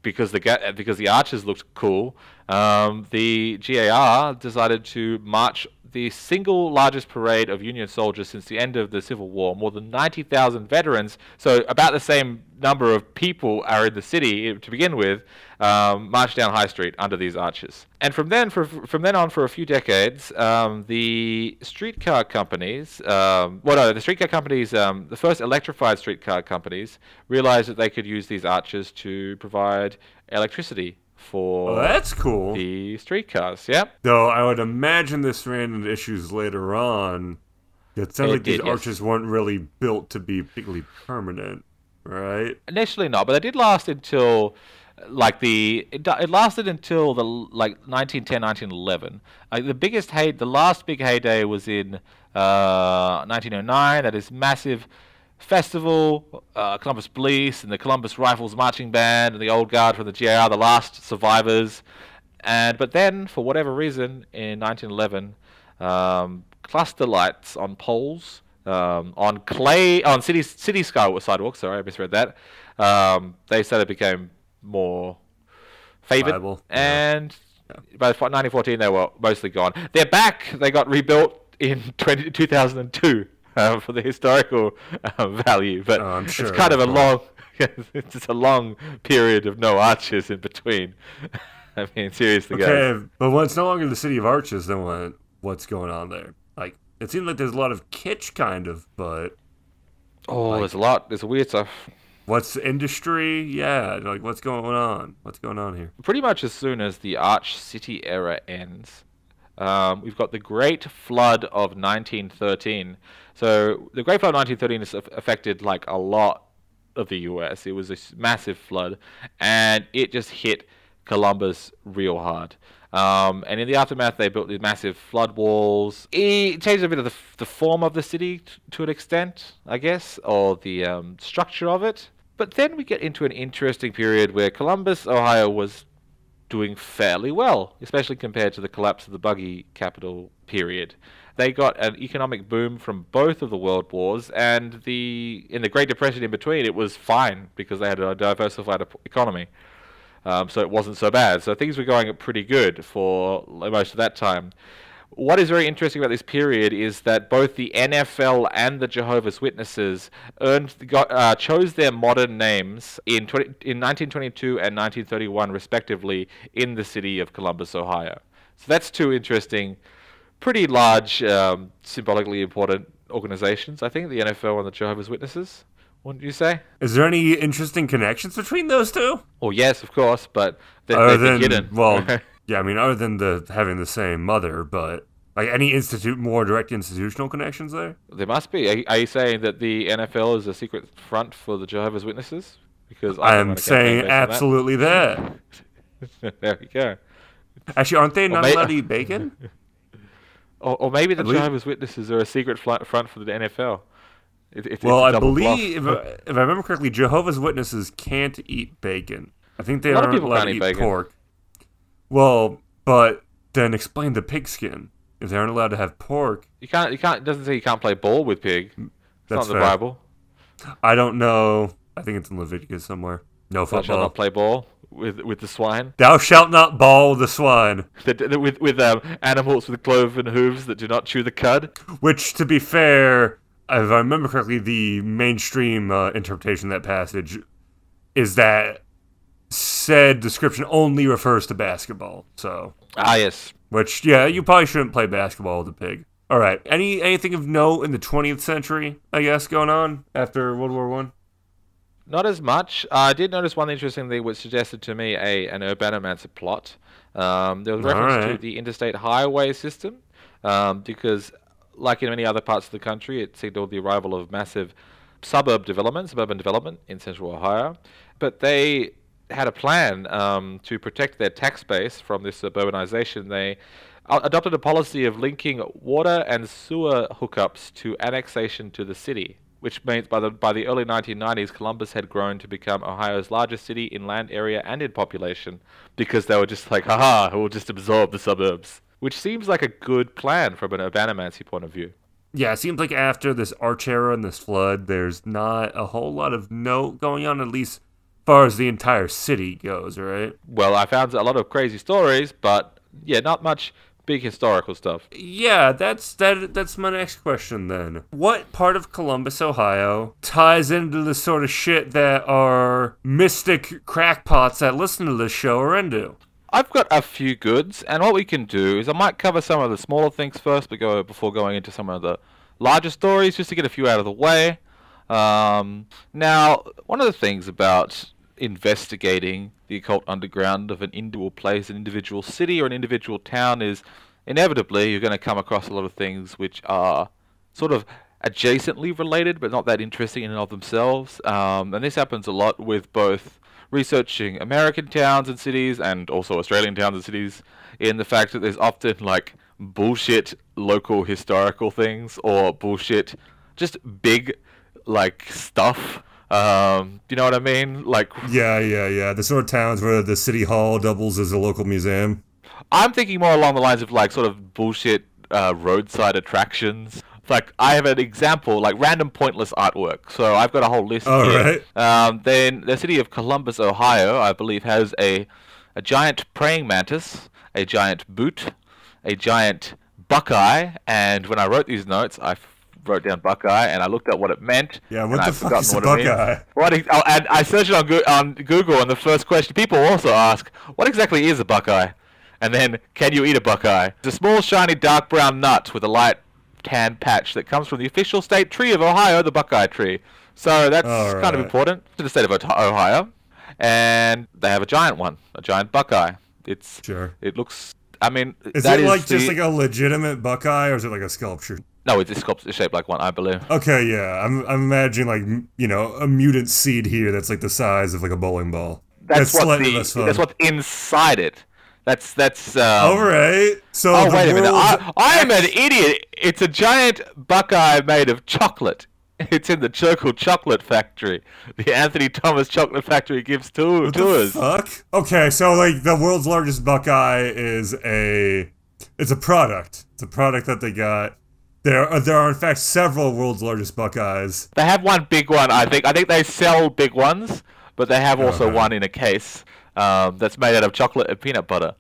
because the ga- because the arches looked cool, um, the GAR decided to march the single largest parade of Union soldiers since the end of the Civil War. More than 90,000 veterans, so about the same number of people are in the city to begin with, um, marched down High Street under these arches. And from then, for, from then on, for a few decades, um, the streetcar companies, um, well, no, the streetcar companies, um, the first electrified streetcar companies, realized that they could use these arches to provide electricity for Well, that's cool. the streetcars. Yep. Though I would imagine this ran into issues later on. It sounds It like these did, yes. arches weren't really built to be particularly permanent, right? Initially not, but they did last until like the it, it lasted until the like 1910 1911 like the biggest hey the last big heyday was in uh 1909 that is massive festival uh, columbus police and the columbus rifles marching band and the old guard from the gr the last survivors. And but then for whatever reason in 1911 um, cluster lights on poles um, on clay on city city sky sidewalks sorry i misread that um, they said it became more favored. Viable, yeah. and by 1914 they were mostly gone. They're back! They got rebuilt in 20, 2002 uh, for the historical uh, value but Oh, I'm it's kind of a long it's just a long period of no arches in between i mean seriously guys Okay, but when it's no longer the city of arches, then what? What's going on there? Like, it seems like there's a lot of kitsch, kind of, but oh there's a lot there's weird stuff what's industry? Yeah, like what's going on? What's going on here? pretty much as soon as the Arch City era ends, um, we've got the Great Flood of 1913. So the Great Flood of 1913 has affected like a lot of the U.S. It was a massive flood, and it just hit Columbus real hard. Um, and in the aftermath, they built these massive flood walls. It changed a bit of the, the form of the city t- to an extent, I guess, or the um, structure of it. But then we get into an interesting period where Columbus, Ohio, was doing fairly well, especially compared to the collapse of the buggy capital period. They got an economic boom from both of the world wars, and the in the Great Depression in between, it was fine because they had a diversified economy. Um, so it wasn't so bad. So things were going pretty good for most of that time. What is very interesting about this period is that both the NFL and the Jehovah's Witnesses earned got, uh, chose their modern names in 20, in 1922 and 1931 respectively in the city of Columbus, Ohio. So that's two interesting, pretty large, um, symbolically important organizations. I think the NFL and the Jehovah's Witnesses. Wouldn't you say? Is there any interesting connections between those two? Well, yes, of course, but they, Other they've than hidden. well, yeah, I mean, other than the having the same mother, but like any institute, more direct institutional connections there. There must be. Are, are you saying that the NFL is a secret front for the Jehovah's Witnesses? Because I don't am run a campaign saying that. absolutely that. there we go. Actually, aren't they not may- allowed to eat bacon? Or, or maybe the Jehovah's Witnesses are a secret front for the NFL. It, it, Well, I believe, if I, if I remember correctly, Jehovah's Witnesses can't eat bacon. I think they aren't allowed to eat eat bacon. pork. Well, but then explain the pigskin. If they aren't allowed to have pork, you can't. You can't. It doesn't say you can't play ball with pig. It's That's not in the fair. Bible. I don't know. I think it's in Leviticus somewhere. No football. Thou shalt not play ball with with the swine. Thou shalt not ball the swine. The, the- with with um, animals with cloven hooves that do not chew the cud. Which, to be fair, if I remember correctly, the mainstream uh, interpretation of that passage is that said description only refers to basketball. So, Ah, yes. Which, yeah, you probably shouldn't play basketball with a pig. All right. Any anything of note in the 20th century? I guess going on after World War One. Not as much. Uh, I did notice one interesting thing which suggested to me a an Urbanomancer plot. Um, there was reference to the interstate highway system um, because, like in many other parts of the country, it signaled the arrival of massive suburb development, suburban development in central Ohio. But they had a plan um, to protect their tax base from this suburbanization. They a- adopted a policy of linking water and sewer hookups to annexation to the city, which means by the by the early 1990s, Columbus had grown to become Ohio's largest city in land area and in population because they were just like, haha, we'll just absorb the suburbs, which seems like a good plan from an urbanomancy point of view. Yeah, it seems like after this Arch era and this flood, there's not a whole lot of note going on, at least as far as the entire city goes, right? Well, I found a lot of crazy stories, but yeah, not much big historical stuff. Yeah, that's that. That's my next question then. What part of Columbus, Ohio, ties into the sort of shit that our mystic crackpots that listen to this show are into? I've got a few goods, and what we can do is I might cover some of the smaller things first, but go before going into some of the larger stories, just to get a few out of the way. Um, now, one of the things about investigating the occult underground of an individual place, an individual city, or an individual town is inevitably you're going to come across a lot of things which are sort of adjacently related, but not that interesting in and of themselves. Um, and this happens a lot with both researching American towns and cities and also Australian towns and cities in the fact that there's often like bullshit local historical things or bullshit just big like stuff. Um, you know what I mean? Like Yeah, yeah, yeah. The sort of towns where the city hall doubles as a local museum. I'm thinking more along the lines of like sort of bullshit uh, roadside attractions. Like I have an example, like random pointless artwork. So I've got a whole list All here. right. Um, then the city of Columbus, Ohio, I believe, has a a giant praying mantis, a giant boot, a giant buckeye, and when I wrote these notes, I wrote down buckeye and I looked at what it meant. Yeah, what the I've fuck forgotten is a what it means. buckeye? What ex- oh, and I searched it on, Go- on Google, and the first question people also ask, "What exactly is a buckeye?" And then, "Can you eat a buckeye?" It's a small, shiny, dark brown nut with a light tan patch that comes from the official state tree of Ohio, the buckeye tree. So that's kind of important to the state of Ohio. And they have a giant one, a giant buckeye. It's Sure. it looks. I mean, Is it like just like a legitimate buckeye, or is it like a sculpture? No? It's sculpt- shaped like one, I believe. Okay, yeah. I'm I'm imagining like you know a mutant seed here that's like the size of like a bowling ball. That's, what the that's what's inside it. That's that's. Um, All right. So Oh wait a minute! I, I am an idiot. It's a giant buckeye made of chocolate. It's in the Churchill Chocolate Factory. The Anthony Thomas Chocolate Factory gives tour, What the tours. fuck? Okay, so like the world's largest buckeye is a it's a product. It's a product that they got. There are there are in fact several world's largest buckeyes. They have one big one, I think. I think they sell big ones, but they have also Uh-huh. one in a case um, that's made out of chocolate and peanut butter.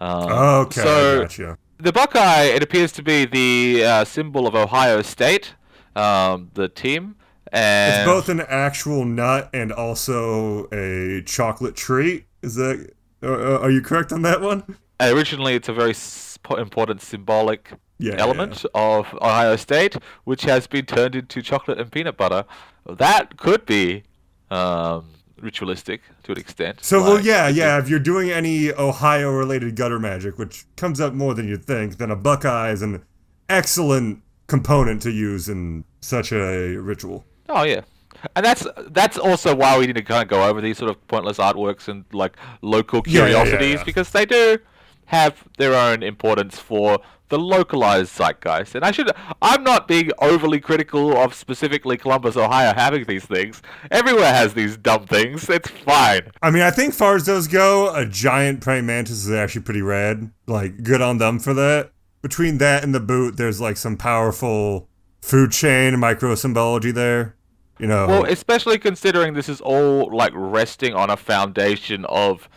Um, Okay, so gotcha. The Buckeye, it appears to be the uh, symbol of Ohio State, um, the team. And It's both an actual nut and also a chocolate treat. Is that? Uh, are you correct on that one? originally, it's a very important symbolic Yeah, element of Ohio State, which has been turned into chocolate and peanut butter. That could be um, ritualistic to an extent. So well, like- yeah, yeah. If you're doing any Ohio-related gutter magic, which comes up more than you'd think, then a Buckeye is an excellent component to use in such a ritual. Oh yeah, and that's that's also why we need to kind of go over these sort of pointless artworks and like local Yeah, yeah, yeah, curiosities yeah. because they do have their own importance for the localized zeitgeist. And I should I'm not being overly critical of specifically Columbus, Ohio having these things. Everywhere has these dumb things. It's fine. I mean, I think far as those go, a giant praying mantis is actually pretty rad. Like, good on them for that. Between that and the boot, there's like some powerful food chain micro symbology there. You know, Well, especially considering this is all like resting on a foundation of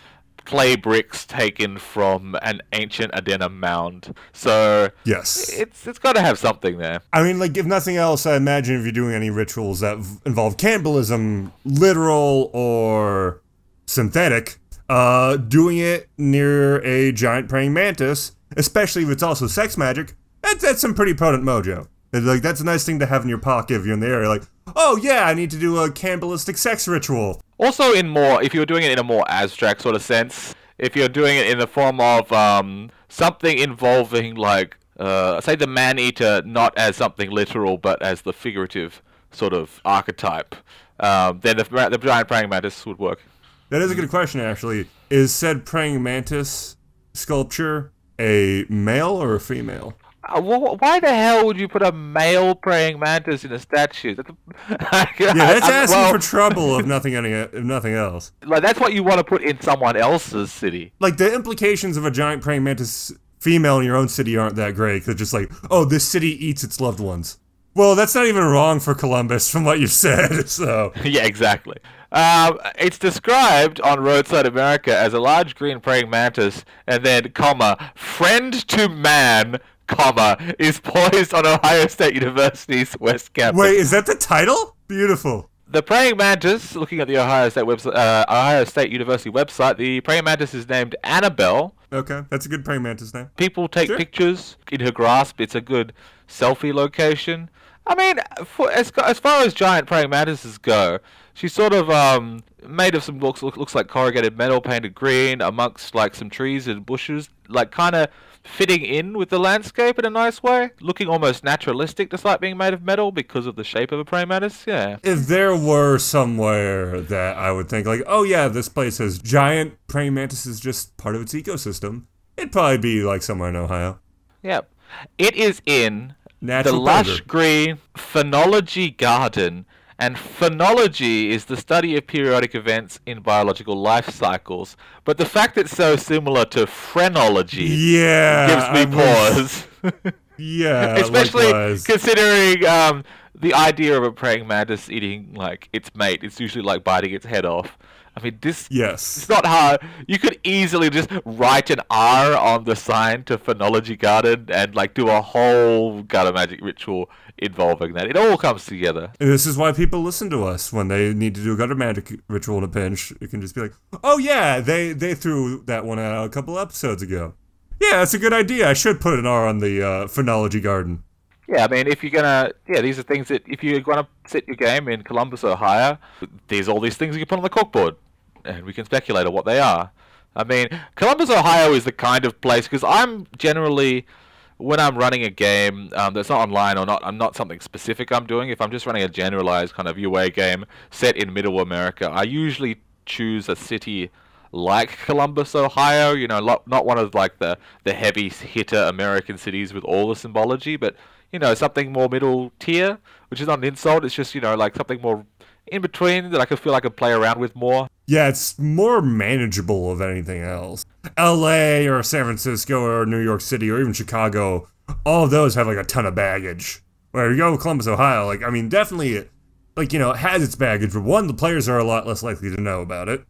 clay bricks taken from an ancient Adena mound. So yes. it's it's got to have something there. I mean, like, if nothing else, I imagine if you're doing any rituals that v- involve cannibalism, literal or synthetic, uh, doing it near a giant praying mantis, especially if it's also sex magic, that's, that's some pretty potent mojo. It's like, that's a nice thing to have in your pocket if you're in the area. Like, oh yeah, I need to do a cannibalistic sex ritual. Also, in more, if you're doing it in a more abstract sort of sense, if you're doing it in the form of um, something involving, like, uh, say, the man eater, not as something literal, but as the figurative sort of archetype, um, then the, the giant praying mantis would work. That is a good question, actually. Is said praying mantis sculpture a male or a female? Uh, wh- why the hell would you put a male praying mantis in a statue? That's Yeah, that's asking well, for trouble if nothing any if nothing else. like that's what you want to put in someone else's city. Like the implications of a giant praying mantis female in your own city aren't that great. Cause just like, oh, this city eats its loved ones. Well, that's not even wrong for Columbus from what you said. So yeah, exactly. Um, it's described on Roadside America as a large green praying mantis, and then, comma, friend to man, comma, is poised on Ohio State University's West Campus. wait, is that the title? Beautiful. The praying mantis, looking at the Ohio State website, uh, Ohio State University website, the praying mantis is named Annabelle. Okay, that's a good praying mantis name. People take Sure. pictures in her grasp. It's a good selfie location. I mean, for, as, as far as giant praying mantises go, she's sort of um, made of some looks looks like corrugated metal painted green amongst like some trees and bushes, like kind of fitting in with the landscape in a nice way, looking almost naturalistic despite being made of metal because of the shape of a praying mantis. Yeah. If there were somewhere that I would think like, oh yeah, this place has giant praying mantises just part of its ecosystem, it'd probably be like somewhere in Ohio. Yep. It is in Natural the lush green phenology garden. And phenology is the study of periodic events in biological life cycles. But the fact it's so similar to phrenology Yeah, gives me I pause. Yeah, Especially likewise. considering um, the idea of a praying mantis eating like its mate. It's usually like biting its head off. I mean, this Yes. it's not hard. You could easily just write an R on the sign to Phenology Garden and like do a whole gutter magic ritual involving that. It all comes together. And this is why people listen to us when they need to do a gutter magic ritual in a pinch. It can just be like, oh yeah, they they threw that one out a couple episodes ago. Yeah, that's a good idea. I should put an R on the uh, phenology garden. Yeah, I mean, if you're gonna, yeah, these are things that if you're gonna set your game in Columbus, Ohio, there's all these things you can put on the corkboard, and we can speculate on what they are. I mean, Columbus, Ohio is the kind of place because I'm generally, when I'm running a game um, that's not online or not, I'm not something specific I'm doing. If I'm just running a generalized kind of UA game set in Middle America, I usually choose a city like Columbus, Ohio. You know, lo- not one of like the the heavy hitter American cities with all the symbology, but you know, something more middle tier, which is not an insult. It's just you know, like something more in between that I could feel I could play around with more. Yeah, it's more manageable of anything else. L.A. or San Francisco or New York City or even Chicago, all of those have like a ton of baggage. Where you go to Columbus, Ohio, like I mean, definitely, like you know, it has its baggage. But one, the players are a lot less likely to know about it,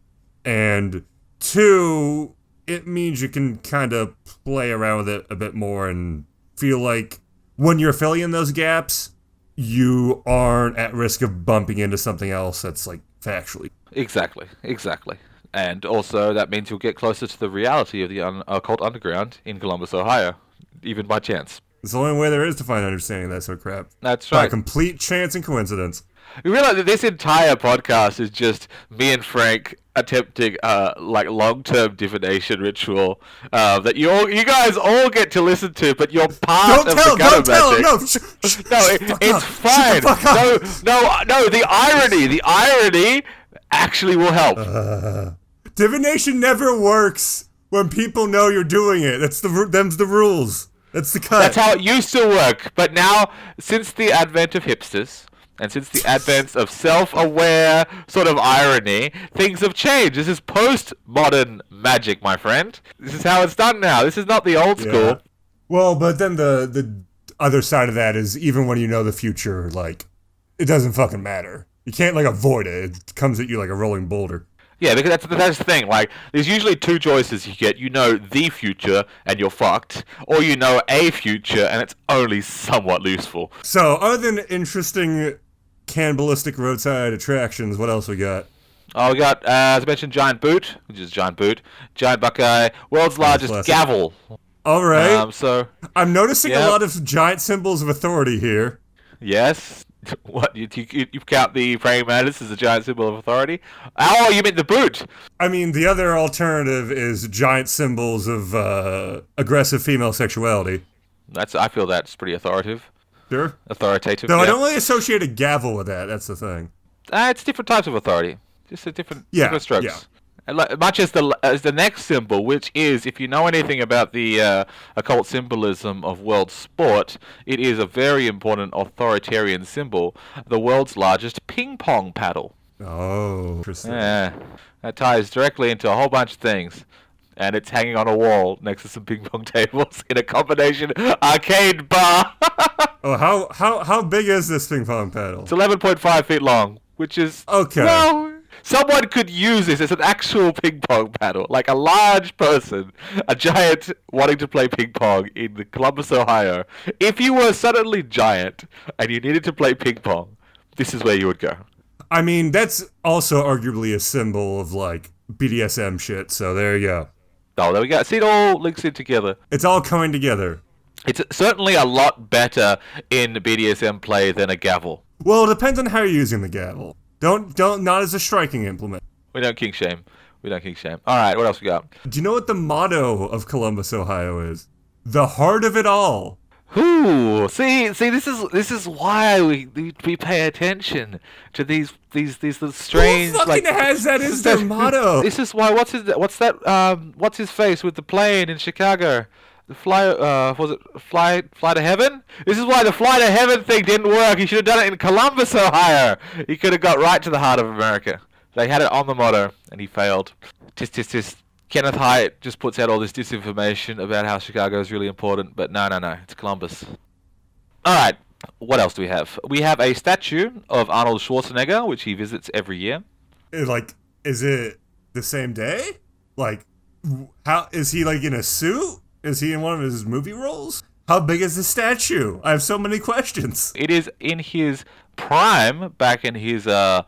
and two, it means you can kind of play around with it a bit more and feel like when you're filling in those gaps, you aren't at risk of bumping into something else that's like factually. Exactly, exactly. And also, that means you'll get closer to the reality of the un- uh, occult underground in Columbus, Ohio, even by chance. It's the only way there is to find understanding that sort of crap. That's By right. complete chance and coincidence. You realize that this entire podcast is just me and Frank attempting uh like long term divination ritual uh, that you all you guys all get to listen to, but you're part Don't of tell, the gutter don't tell him, no. Sh- sh- No, it, it's up. fine. Shut the fuck up. No, no, no. The irony, the irony, actually will help. Uh, Divination never works when people know you're doing it. That's the them's the rules. That's the cut. That's how it used to work. But now, since the advent of hipsters, and since the advent of self-aware sort of irony, things have changed. This is post-modern magic, my friend. This is how it's done now. This is not the old Yeah. school. Well, but then the the other side of that is even when you know the future, like it doesn't fucking matter. You can't like avoid it. It comes at you like a rolling boulder. Yeah, because that's that's the thing. Like, there's usually two choices you get. You know the future, and you're fucked, or you know a future, and it's only somewhat useful. So, other than interesting cannibalistic roadside attractions, what else we got? Oh, we got, uh, as I mentioned, Giant Boot, which is Giant Boot, Giant Buckeye, world's largest classic. gavel. All right. Um, so I'm noticing yeah. a lot of giant symbols of authority here. yes, what you, you, you count the praying mantis as a giant symbol of authority? Oh, you meant the boot? I mean, the other alternative is giant symbols of uh, aggressive female sexuality. That's I feel that's pretty authoritative, Sure. authoritative. No, I don't really associate a gavel with that. That's the thing. Uh, it's different types of authority, just a different, Yeah, different strokes. yeah. And like, much as the as the next symbol, which is, if you know anything about the uh, occult symbolism of world sport, it is a very important authoritarian symbol, the world's largest ping pong paddle. Oh, interesting. Yeah, that ties directly into a whole bunch of things. And it's hanging on a wall next to some ping pong tables in a combination arcade bar. Oh, how how how big is this ping pong paddle? it's 11.5 feet long, which is Okay. Well, someone could use this as an actual ping pong paddle, like a large person, a giant wanting to play ping pong in Columbus, Ohio. If you were suddenly giant and you needed to play ping pong, this is where you would go. I mean, that's also arguably a symbol of like BDSM shit. So there you go. Oh, there we go. See, it all links in together. It's all coming together. It's certainly a lot better in BDSM play than a gavel. Well, it depends on how you're using the gavel. Don't don't not as a striking implement. We don't king shame. We don't king shame. All right, what else we got? Do you know what the motto of Columbus, Ohio is? The heart of it all. Ooh, see, see, this is this is why we we, pay attention to these these these little strange Who fucking like. has that as their motto? This is why. What's his What's that? Um, what's his face with the plane in Chicago? The fly. Uh, was it fly fly to heaven? This is why the fly to heaven thing didn't work. He should have done it in Columbus, Ohio. He could have got right to the heart of America. They had it on the motto, and he failed. Tis tis tis. Kenneth Hyatt just puts out all this disinformation about how Chicago is really important, but no, no, no, it's Columbus. All right, what else do we have? We have a statue of Arnold Schwarzenegger, which he visits every year. Like, is it the same day? Like, how is he like in a suit? Is he in one of his movie roles? How big is the statue? I have so many questions. It is in his prime, back in his uh,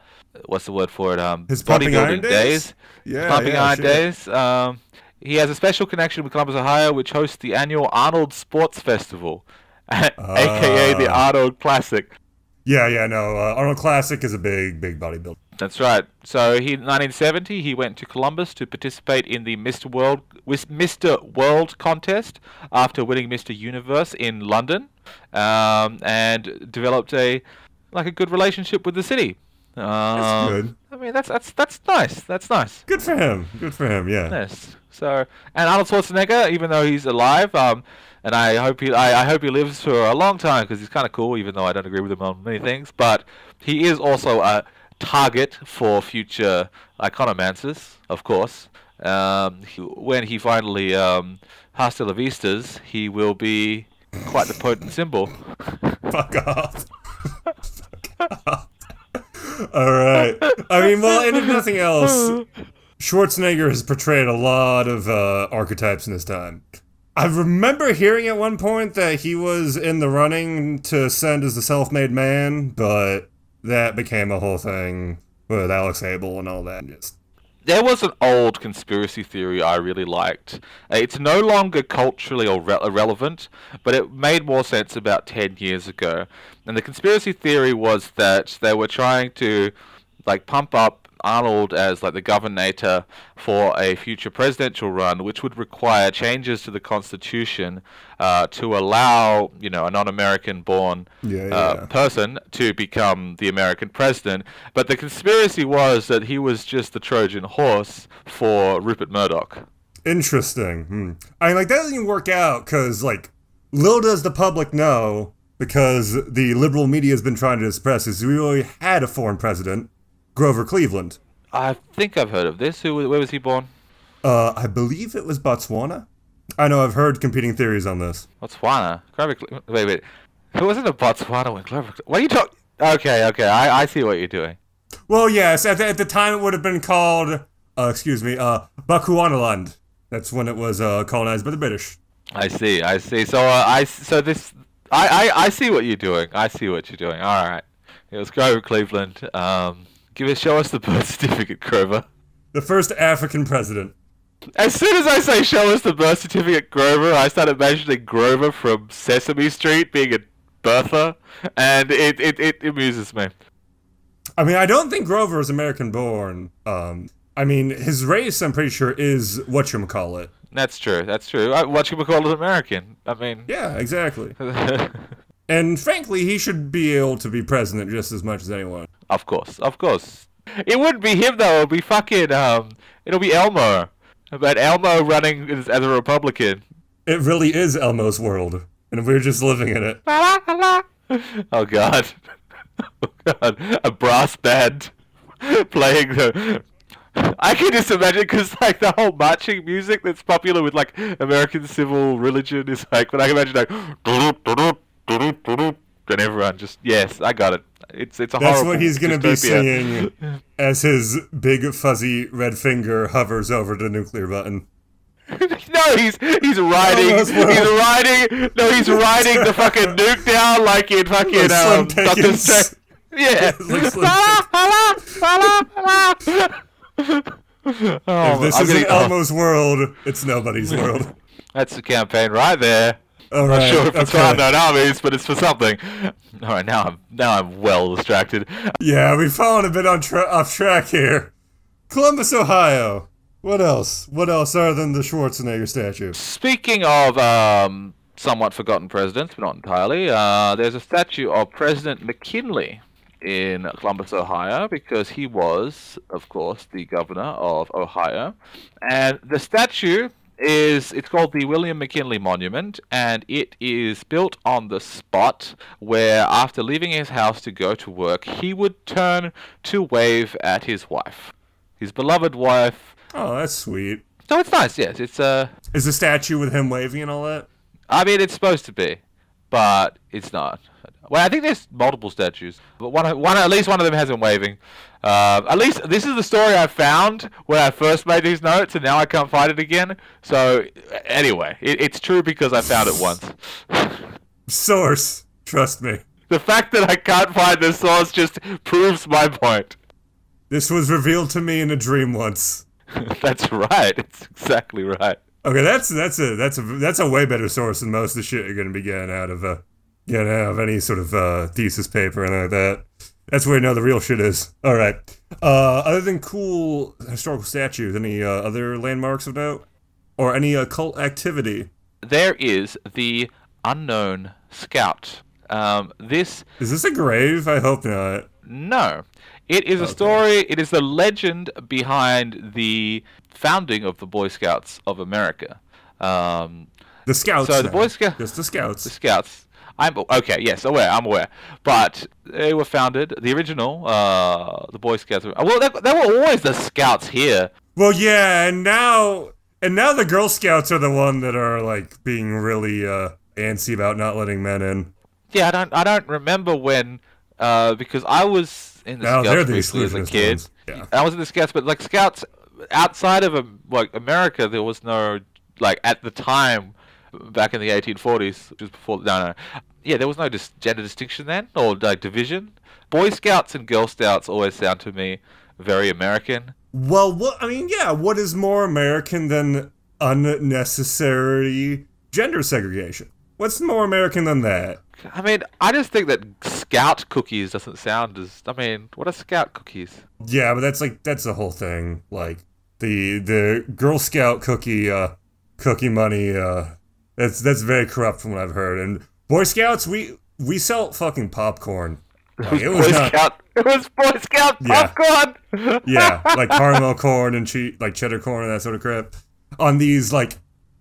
what's the word for it? Um, His pumping iron bodybuilding days? Yeah, pumping yeah, iron shit. days. Um, he has a special connection with Columbus, Ohio, which hosts the annual Arnold Sports Festival, aka the Ah. Arnold Classic. Yeah, yeah, no. Uh, Arnold Classic is a big, big bodybuilder. That's right. So he, in 1970, he went to Columbus to participate in the Mr. World Mr. World contest after winning Mr. Universe in London, um, and developed a like a good relationship with the city. Um, good. I mean, that's that's that's nice. That's nice. Good for him. Good for him. Yeah. Yes. So, and Arnold Schwarzenegger, even though he's alive, um, and I hope he, I, I hope he lives for a long time because he's kind of cool, even though I don't agree with him on many things. But he is also a target for future iconomancers, of course. Um, he, when he finally um, hasta la vistas, he will be quite the potent symbol. Fuck off. All right. I mean, well, and if nothing else, Schwarzenegger has portrayed a lot of uh, archetypes in his time. I remember hearing at one point that he was in the running to ascend as the self-made man, but that became a whole thing with Alex Abel and all that. Just there was an old conspiracy theory I really liked. It's no longer culturally or re- relevant, but it made more sense about 10 years ago. And the conspiracy theory was that they were trying to like pump up Arnold as like the governor for a future presidential run, which would require changes to the constitution uh, to allow you know a non-American born Yeah, uh, yeah. person to become the American president. But the conspiracy was that he was just the Trojan horse for Rupert Murdoch. interesting. Hmm. I mean, like that doesn't even work out because, like, little does the public know because the liberal media has been trying to suppress is We already had a foreign president, Grover Cleveland. I think I've heard of this. Who? Where was he born? Uh, I believe it was Botswana. I know I've heard competing theories on this. Botswana. Grover. Cle- Wait, wait. Who wasn't a Botswana when Grover? Cle- What are you talking? Okay, okay. I, I see what you're doing. Well, yes, at the, at the time it would have been called, uh, excuse me, uh, Bechuanaland. That's when it was uh, colonized by the British. I see. I see. So uh, I so this I, I I see what you're doing. I see what you're doing. All right. It was Grover Cleveland. Um, give us show us the birth certificate, Grover. The first African president. As soon as I say show us the birth certificate, Grover, I start imagining Grover from Sesame Street being a birther, and it it, it amuses me. I mean, I don't think Grover is American born. Um, I mean, his race, I'm pretty sure, is whatchamacallit. That's true. That's true. What you call it American? I mean, Yeah, exactly. And frankly, he should be able to be president just as much as anyone. Of course, of course. It wouldn't be him though. It'll be fucking um. It'll be Elmo. But Elmo running as, as a Republican. It really is Elmo's world, and we're just living in it. Oh god. Oh god. A brass band playing the. I can just imagine because like the whole marching music that's popular with like American civil religion is like, but I can imagine like, and everyone just yes, I got it. It's it's a That's what he's gonna be dystopia. singing as his big fuzzy red finger hovers over the nuclear button. no, he's he's riding. He's riding. No, he's riding the fucking nuke down like in fucking Like um, Pickens. Strange. Yeah. Oh, if this I'm getting- oh, Elmo's world, it's nobody's world. that's the campaign right there. All Not sure if it's for okay. unknown armies, but it's for something. All right, now I'm now I'm well distracted. Yeah, we've fallen a bit on tra- off track here. Columbus, Ohio. What else? What else other than the Schwarzenegger statue? Speaking of um, somewhat forgotten presidents, but not entirely, uh, there's a statue of President McKinley in Columbus, Ohio, because he was, of course, the governor of Ohio. And the statue is it's called the William McKinley Monument, and it is built on the spot where, after leaving his house to go to work, he would turn to wave at his wife, his beloved wife. Oh, that's sweet. So it's nice, yes. It's uh, Is the statue with him waving and all that? I mean, it's supposed to be, but it's not. Well, I think there's multiple statues, but one, one at least one of them has him waving. Uh, at least this is the story I found when I first made these notes, and now I can't find it again. So anyway, it, it's true because I found it once. Source. Trust me. the fact that I can't find the source just proves my point. This was revealed to me in a dream once. That's right. It's exactly right. Okay, that's that's a that's a that's a way better source than most of the shit you're gonna be getting out of uh getting out of any sort of uh thesis paper and like that. That's where you know the real shit is. All right. Uh, other than cool historical statues, any uh, other landmarks of note, or any occult activity? There is the unknown scout. Um, this Is this a grave? I hope not. No. It is a story, it is the legend behind the founding of the Boy Scouts of America. Um, The scouts. So the. Boy Scout- Just the scouts. the Scouts. I'm okay. Yes, aware. I'm aware. But they were founded. The original, uh, the Boy Scouts. Were, well, they, they were always the Scouts here. Well, yeah, and now and now the Girl Scouts are the one that are like being really uh antsy about not letting men in. Yeah, I don't. I don't remember when, uh, because I was in the Now they're Scouts the briefly as a kid. ones. Yeah. I was in the Scouts, but like Scouts outside of um, like America, there was no like at the time back in the 1840s, which was before. No, no, yeah, there was no dis- gender distinction then or like division. Boy Scouts and Girl Scouts always sound to me very American. Well, what I mean, yeah, what is more American than unnecessary gender segregation? What's more American than that? I mean, I just think that Scout cookies doesn't sound as. I mean, what are Scout cookies? Yeah, but that's like that's the whole thing. Like the the Girl Scout cookie uh cookie money uh that's that's very corrupt from what I've heard. And Boy Scouts, we we sell fucking popcorn. Like, it was Boy not, Scout. It was Boy Scout yeah. popcorn. yeah, like caramel corn and che- like cheddar corn and that sort of crap. On these like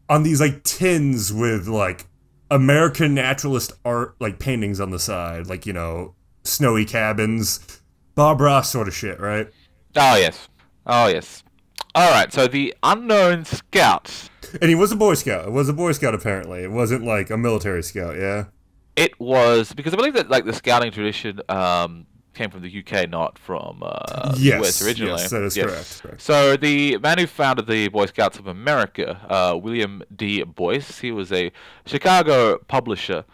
on these like tins with like American naturalist art like paintings on the side, like you know, snowy cabins, Bob Ross sort of shit, right? Oh yes, oh yes. All right, so the unknown scout. And he was a Boy Scout. It was a Boy Scout apparently. It wasn't like a military scout, yeah. It was because I believe that like the scouting tradition um, came from the UK, not from uh, yes, the US originally. Yes, that is yes. correct, correct, So the man who founded the Boy Scouts of America, uh, William D. Boyce, he was a Chicago publisher.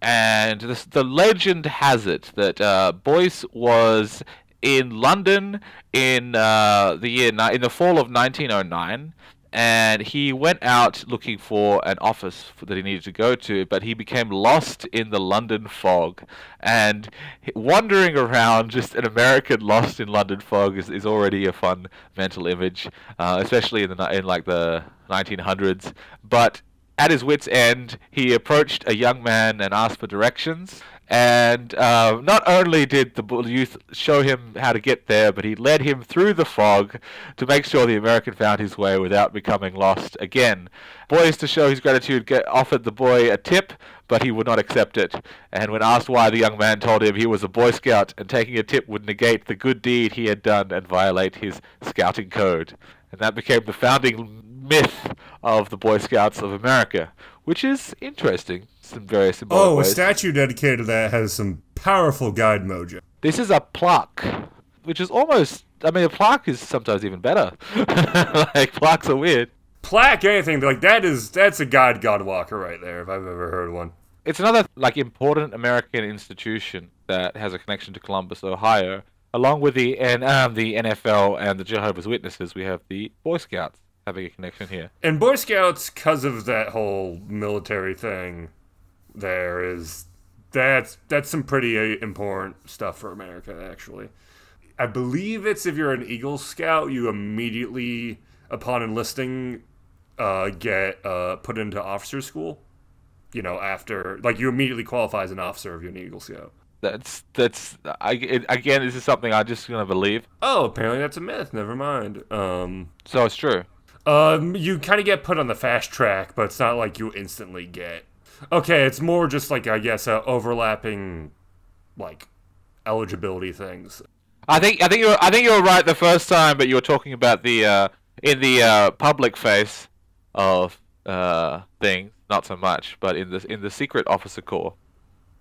And this, the legend has it that uh, Boyce was in London in uh, the year in the fall of 1909 and he went out looking for an office that he needed to go to, but he became lost in the London fog. And wandering around, just an American lost in London fog is, is already a fun mental image, uh, especially in the in like the 1900s. But at his wits' end, he approached a young man and asked for directions. And uh, not only did the youth show him how to get there, but he led him through the fog to make sure the American found his way without becoming lost again. Boyce, to show his gratitude, get, offered the boy a tip, but he would not accept it. And when asked why, the young man told him he was a Boy Scout, and taking a tip would negate the good deed he had done and violate his scouting code. And that became the founding myth of the Boy Scouts of America, which is interesting in various symbolic Oh, ways. a statue dedicated to that has some powerful guide mojo. This is a plaque, which is almost. I mean, a plaque is sometimes even better. like plaques are weird. Plaque, anything like that is that's a guide god walker right there. If I've ever heard one. It's another like important American institution that has a connection to Columbus, Ohio. Along with the and um, the NFL and the Jehovah's Witnesses, we have the Boy Scouts having a connection here. And Boy Scouts, because of that whole military thing, there is that's that's some pretty uh, important stuff for America actually. I believe it's if you're an Eagle Scout, you immediately upon enlisting uh, get uh, put into officer school. You know, after like you immediately qualify as an officer if you're an Eagle Scout. That's that's I it, again. This is something I'm just gonna believe. Oh, apparently that's a myth. Never mind. Um, so it's true. Um, you kind of get put on the fast track, but it's not like you instantly get Okay, it's more just like I guess uh, overlapping, like eligibility things. I think I think you're I think you were right the first time, but you were talking about the uh, in the uh, public face of uh, things, not so much, but in the in the secret officer corps.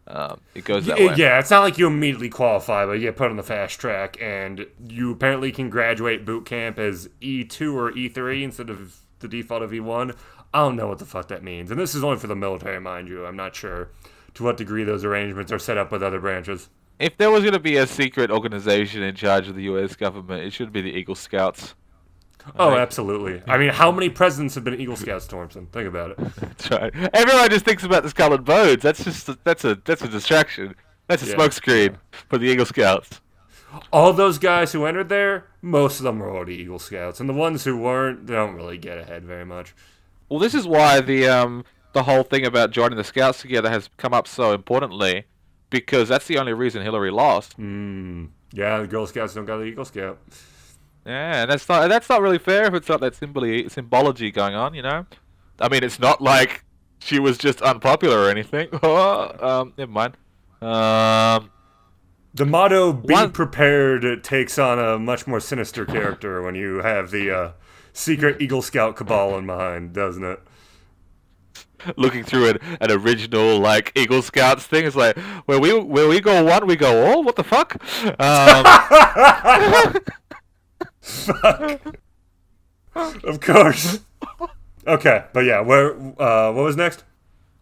Um, it goes that yeah, way. Yeah, it's not like you immediately qualify, but you get put on the fast track, and you apparently can graduate boot camp as E2 or E3 instead of the default of E1. I don't know what the fuck that means. And this is only for the military, mind you. I'm not sure to what degree those arrangements are set up with other branches. If there was going to be a secret organization in charge of the U.S. government, it should be the Eagle Scouts. Oh, absolutely. I mean, how many presidents have been Eagle Scouts, Thompson? Think about it. That's right. Everyone just thinks about the Scarlet Bones. That's just a, that's a that's a distraction. That's a yeah. smokescreen for the Eagle Scouts. All those guys who entered there, most of them were already Eagle Scouts, and the ones who weren't, they don't really get ahead very much. Well, this is why the um the whole thing about joining the Scouts together has come up so importantly, because that's the only reason Hillary lost. Mm, yeah, the Girl Scouts don't got the Eagle Scout. Yeah, and that's not that's not really fair if it's not that symbology symbology going on. You know, I mean, it's not like she was just unpopular or anything. um, never mind. Um, the motto "Be one... prepared" takes on a much more sinister character when you have the uh, secret Eagle Scout cabal in mind, doesn't it? Looking through an, an original like Eagle Scouts thing, it's like where we where we go one, we go all. What the fuck? Um, fuck. of course. Okay, but yeah, where? Uh, what was next?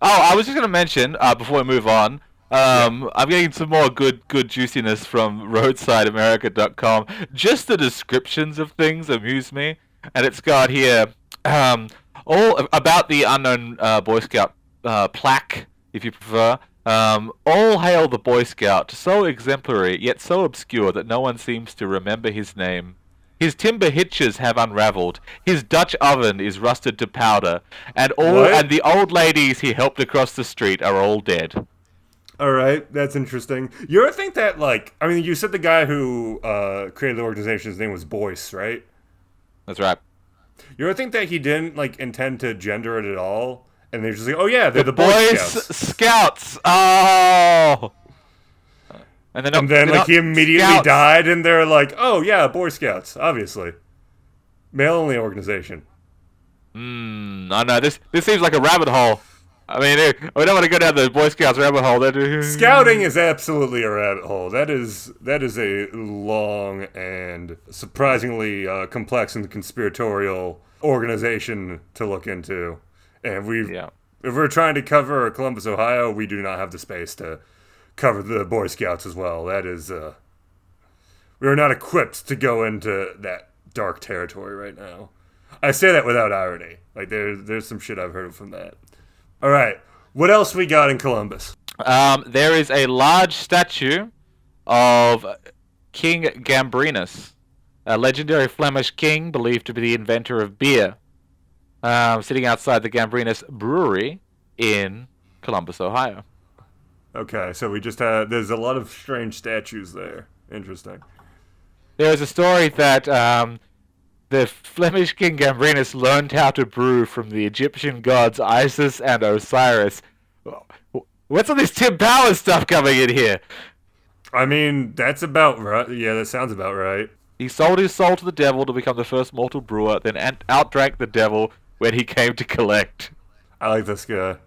Oh, I was just gonna mention uh, before we move on. Um, I'm getting some more good, good juiciness from RoadsideAmerica.com. Just the descriptions of things amuse me, and it's got here um, all about the unknown uh, Boy Scout uh, plaque, if you prefer. Um, all hail the Boy Scout, so exemplary yet so obscure that no one seems to remember his name. His timber hitches have unravelled. His Dutch oven is rusted to powder, and all What? and the old ladies he helped across the street are all dead. All right, that's interesting. You ever think that, like, I mean, you said the guy who uh, created the organization's name was Boyce, right? That's right. You ever think that he didn't like intend to gender it at all, and they're just like, oh yeah, they're the, The Boy Boy Scouts. Scouts. Oh. And then, and then like he immediately Scouts. died, and they're like, oh yeah, Boy Scouts, obviously, male only organization. Hmm. I know this. This seems like a rabbit hole. I mean, we don't want to go down the Boy Scouts rabbit hole. That- Scouting is absolutely a rabbit hole. That is that is a long and surprisingly uh, complex and conspiratorial organization to look into. And we, Yeah. if we're trying to cover Columbus, Ohio, we do not have the space to cover the Boy Scouts as well. That is, uh, we are not equipped to go into that dark territory right now. I say that without irony. Like there's there's some shit I've heard from that. All right, what else we got in Columbus? Um, there is a large statue of King Gambrinus, a legendary Flemish king believed to be the inventor of beer, um, sitting outside the Gambrinus Brewery in Columbus, Ohio. Okay, so we just had. There's a lot of strange statues there. Interesting. There is a story that um, the Flemish king Gambrinus learned how to brew from the Egyptian gods Isis and Osiris. What's all this Tim Powers stuff coming in here? I mean, that's about right. Yeah, that sounds about right. He sold his soul to the devil to become the first mortal brewer, then outdrank the devil when he came to collect. I like this guy.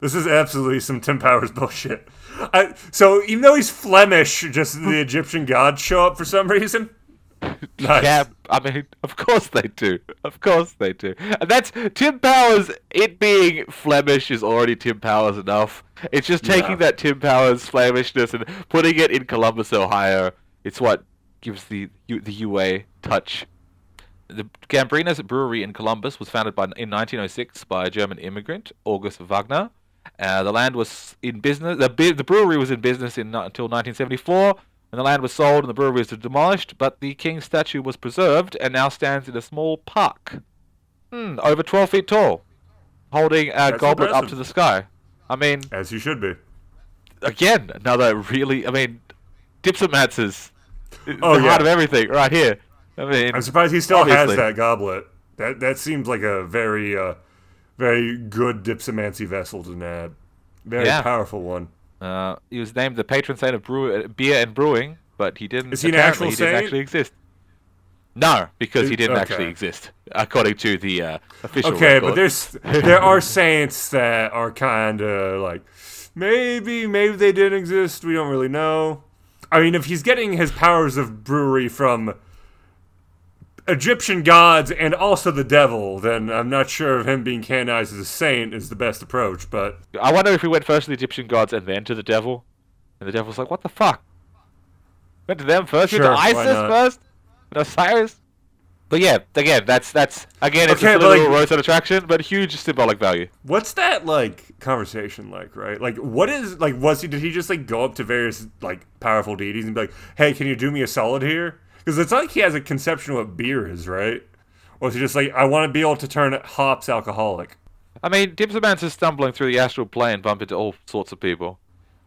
This is absolutely some Tim Powers bullshit. I, so even though he's Flemish, just the Egyptian gods show up for some reason. Nice. Yeah, I mean, of course they do. Of course they do. And that's Tim Powers. It being Flemish is already Tim Powers enough. It's just taking Yeah. that Tim Powers Flemishness and putting it in Columbus, Ohio. It's what gives the the UA touch. The Gambrinus Brewery in Columbus was founded by, in 1906 by a German immigrant, August Wagner. Uh, the land was in business. The, the brewery was in business in, until 1974, and the land was sold and the brewery was demolished. But the king's statue was preserved and now stands in a small park, hmm, over 12 feet tall, holding a That's goblet up to the sky. I mean, As you should be. again, another really. I mean, Dipsomancy is Oh, the yeah. heart of everything right here. I mean, I'm surprised he still Obviously. has that goblet. That that seems like a very uh, very good dipsomancy vessel to nab. Very Yeah. powerful one. Uh, he was named the patron saint of brew- uh, beer and brewing, but he didn't. Is he an actual he didn't saint? actually exist. No, because he didn't okay. actually exist, according to the uh, official. Okay, record. but there's there are saints that are kind of like maybe maybe they didn't exist. We don't really know. I mean, if he's getting his powers of brewery from Egyptian gods and also the devil, then I'm not sure if him being canonized as a saint is the best approach. But I wonder if we went first to the Egyptian gods and then to the devil, and the devil's like, "What the fuck?" Went to them first. sure, Went to Isis first. And Osiris. But yeah, again, that's that's again, it's Okay, a little like- roadside attraction, but huge symbolic value. what's that like conversation like? Right? Like, what is like? Was he? Did he just like go up to various like powerful deities and be like, "Hey, can you do me a solid here?" Because it's like he has a conception of what beer is, right? Or is he just like, I want to be able to turn hops alcoholic? I mean, Dipsomance is stumbling through the astral plane, bump into all sorts of people.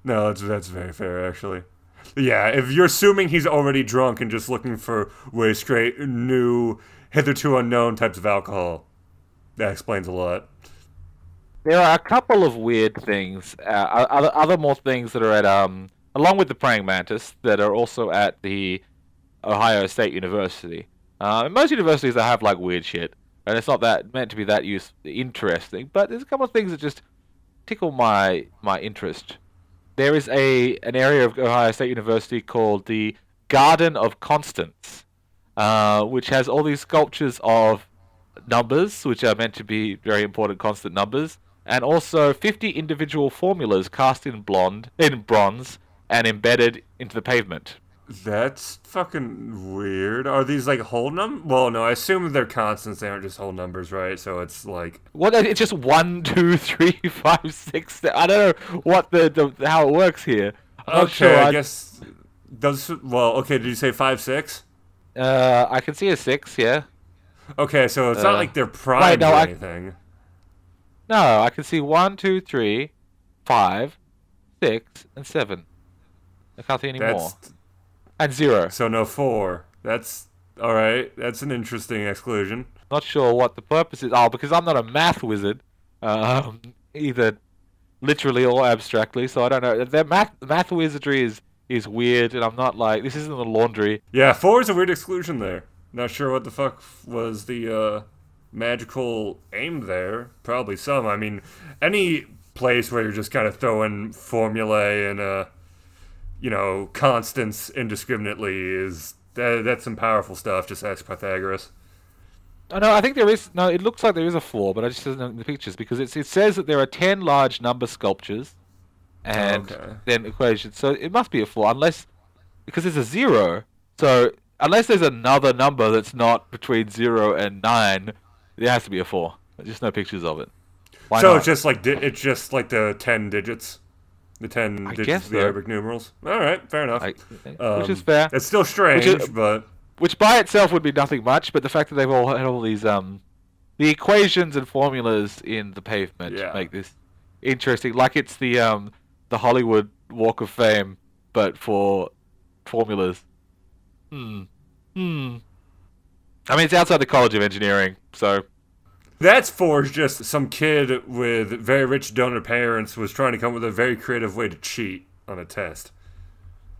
No, that's that's very fair actually. Yeah, if you're assuming he's already drunk and just looking for ways to create new, hitherto unknown types of alcohol, that explains a lot. There are a couple of weird things, uh, other other more things that are at um along with the praying mantis that are also at the Ohio State University. Uh, most universities they have like weird shit, and it's not that meant to be that use interesting. But there's a couple of things that just tickle my my interest. There is a an area of Ohio State University called the Garden of Constants, uh, which has all these sculptures of numbers, which are meant to be very important constant numbers, and also 50 individual formulas cast in blonde in bronze and embedded into the pavement. That's fucking weird. Are these like whole num? Well, no, I assume they're constants. They aren't just whole numbers, right? So it's like What? It's just one, two, three, five, six. I don't know what the, the how it works here. I'm okay. sure. I I- guess those. Well, okay. Did you say five six? Uh, I can see a six. Yeah. Okay, so it's not Uh, like they're primed no, or I- anything. No, I can see one, two, three, five, six, and seven. I can't see any more. And zero. so no four. That's all right. That's an interesting exclusion. Not sure what the purpose is. Oh, because I'm not a math wizard, um, either literally or abstractly. So I don't know. Their math math wizardry is is weird, and I'm not like this isn't the laundry. Yeah, four is a weird exclusion there. Not sure what the fuck was the uh, magical aim there. Probably some. I mean, any place where you're just kind of throwing formulae and uh, you know, constants indiscriminately is that, that's some powerful stuff. Just ask Pythagoras. Oh, no, I think there is. No, it looks like there is a four, but I just doesn't know in the pictures because it's, it says that there are ten large number sculptures, and Okay. then equations. So it must be a four, unless because there's a zero. So unless there's another number that's not between zero and nine, there has to be a four. There's just no pictures of it. Why so not? it's just like di- it's just like the ten digits, the ten I digits of the. Arabic numerals. All right, fair enough. I- Um, which is fair. It's still strange, is- but Which by itself would be nothing much, but the fact that they've all had all these um, the equations and formulas in the pavement Yeah. make this interesting. Like it's the um, the Hollywood Walk of Fame, but for formulas. Hmm. Hmm. I mean, it's outside the College of Engineering, so That's for just some kid with very rich donor parents was trying to come up with a very creative way to cheat on a test.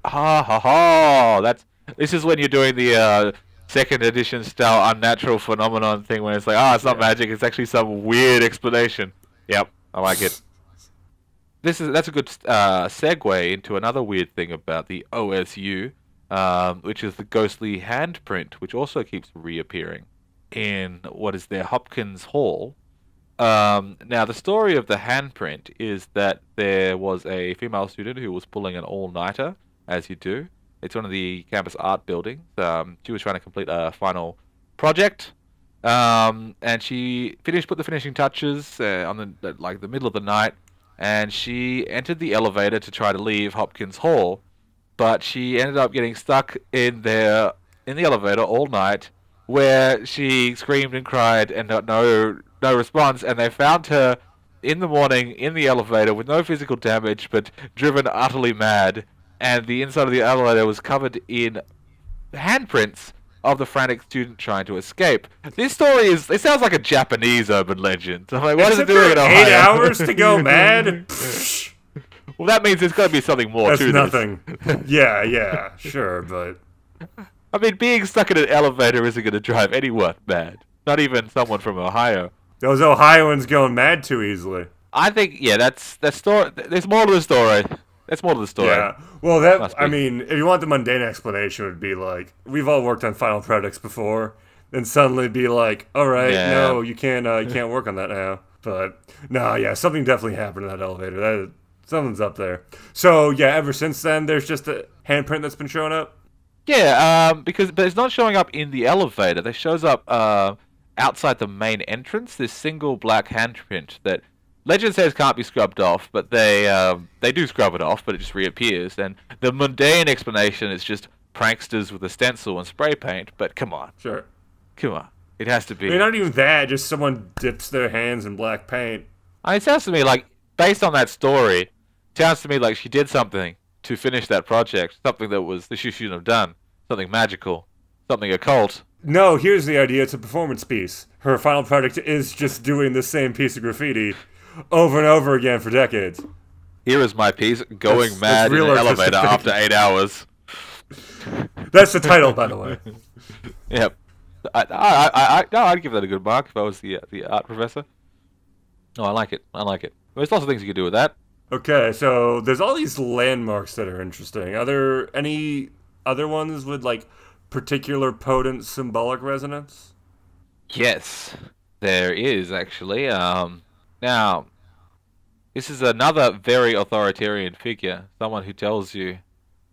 ha ha ha. That's this is when you're doing the uh, second edition style unnatural phenomenon thing, when it's like, ah, it's not Yeah. magic, it's actually some weird explanation. Yep, I like it. This is that's a good uh, segue into another weird thing about the OSU, um, which is the ghostly handprint, which also keeps reappearing in what is their Hopkins Hall. Um, now, the story of the handprint is that there was a female student who was pulling an all-nighter, as you do. It's one of the campus art buildings. Um, she was trying to complete a final project, um, and she finished, put the finishing touches uh, on the like the middle of the night, and she entered the elevator to try to leave Hopkins Hall, but she ended up getting stuck in there in the elevator all night, where she screamed and cried and got no no response, and they found her in the morning in the elevator with no physical damage, but driven utterly mad, and the inside of the elevator was covered in handprints of the frantic student trying to escape. This story is it sounds like a Japanese urban legend. I'm like, what is it doing in Ohio? Eight hours to go mad? Well, that means there's got to be something more That's to this. nothing. yeah, yeah, sure, but I mean, being stuck in an elevator isn't going to drive anyone mad. Not even someone from Ohio. those Ohioans going mad too easily. I think, yeah, that's that's story. There's more to the story. That's more to the story. Yeah. Well, that I mean, if you want the mundane explanation, it would be like we've all worked on final products before, and suddenly be like, all right, Yeah. no, you can't, uh, you can't work on that now. But no, yeah, something definitely happened in that elevator. That something's up there. So yeah, ever since then, there's just a handprint that's been showing up. Yeah, um, because but it's not showing up in the elevator. It shows up uh, outside the main entrance. This single black handprint that legend says can't be scrubbed off, but they um, they do scrub it off, but it just reappears. And the mundane explanation is just pranksters with a stencil and spray paint. But come on, Sure. come on, it has to be. I mean, not even that. Just someone dips their hands in black paint. I mean, it sounds to me like, based on that story, it sounds to me like she did something to finish that project, something that was that she shouldn't have done, something magical, something occult. No, here's the idea. It's a performance piece. Her final product is just doing the same piece of graffiti over and over again for decades. Here is my piece, going That's- mad that's in an elevator after eight hours. That's the title, by the way. Yep. I, I, I, I, no, I'd give that a good mark if I was the uh, the art professor. Oh, I like it. I like it. There's lots of things you could do with that. Okay, so there's all these landmarks that are interesting. Are there any other ones with like particular potent symbolic resonance? Yes, there is actually. Um, now, this is another very authoritarian figure, someone who tells you,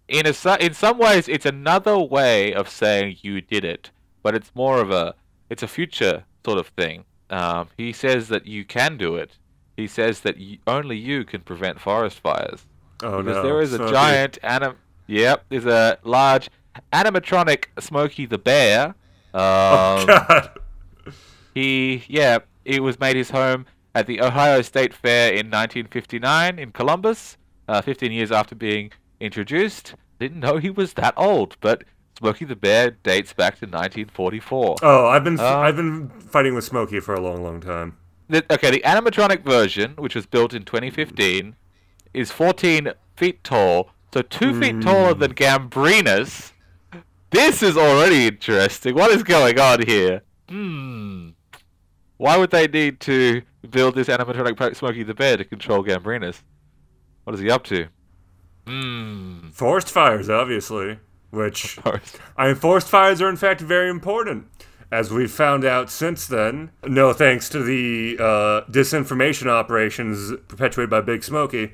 in a in some ways, it's another way of saying you did it, but it's more of a it's a future sort of thing. Um, he says that you can do it. He says that y- only you can prevent forest fires Oh because no! there is a Smokey. giant anim. Yep, there's a large animatronic Smokey the Bear. Um, Oh God! he, yeah, it was made his home at the Ohio State Fair in 1959 in Columbus, uh, 15 years after being introduced. Didn't know he was that old, but Smokey the Bear dates back to 1944. Oh, I've been Uh, I've been fighting with Smokey for a long, long time. The, okay, the animatronic version, which was built in 2015, is 14 feet tall, so two feet taller than Gambrinus. This is already interesting. What is going on here? Hmm. Why would they need to build this animatronic po- Smokey the Bear to control Gambrinus? What is he up to? Hmm. Forest fires, obviously, which I mean, forest fires are in fact very important. As we've found out since then, no thanks to the uh, disinformation operations perpetuated by Big Smokey,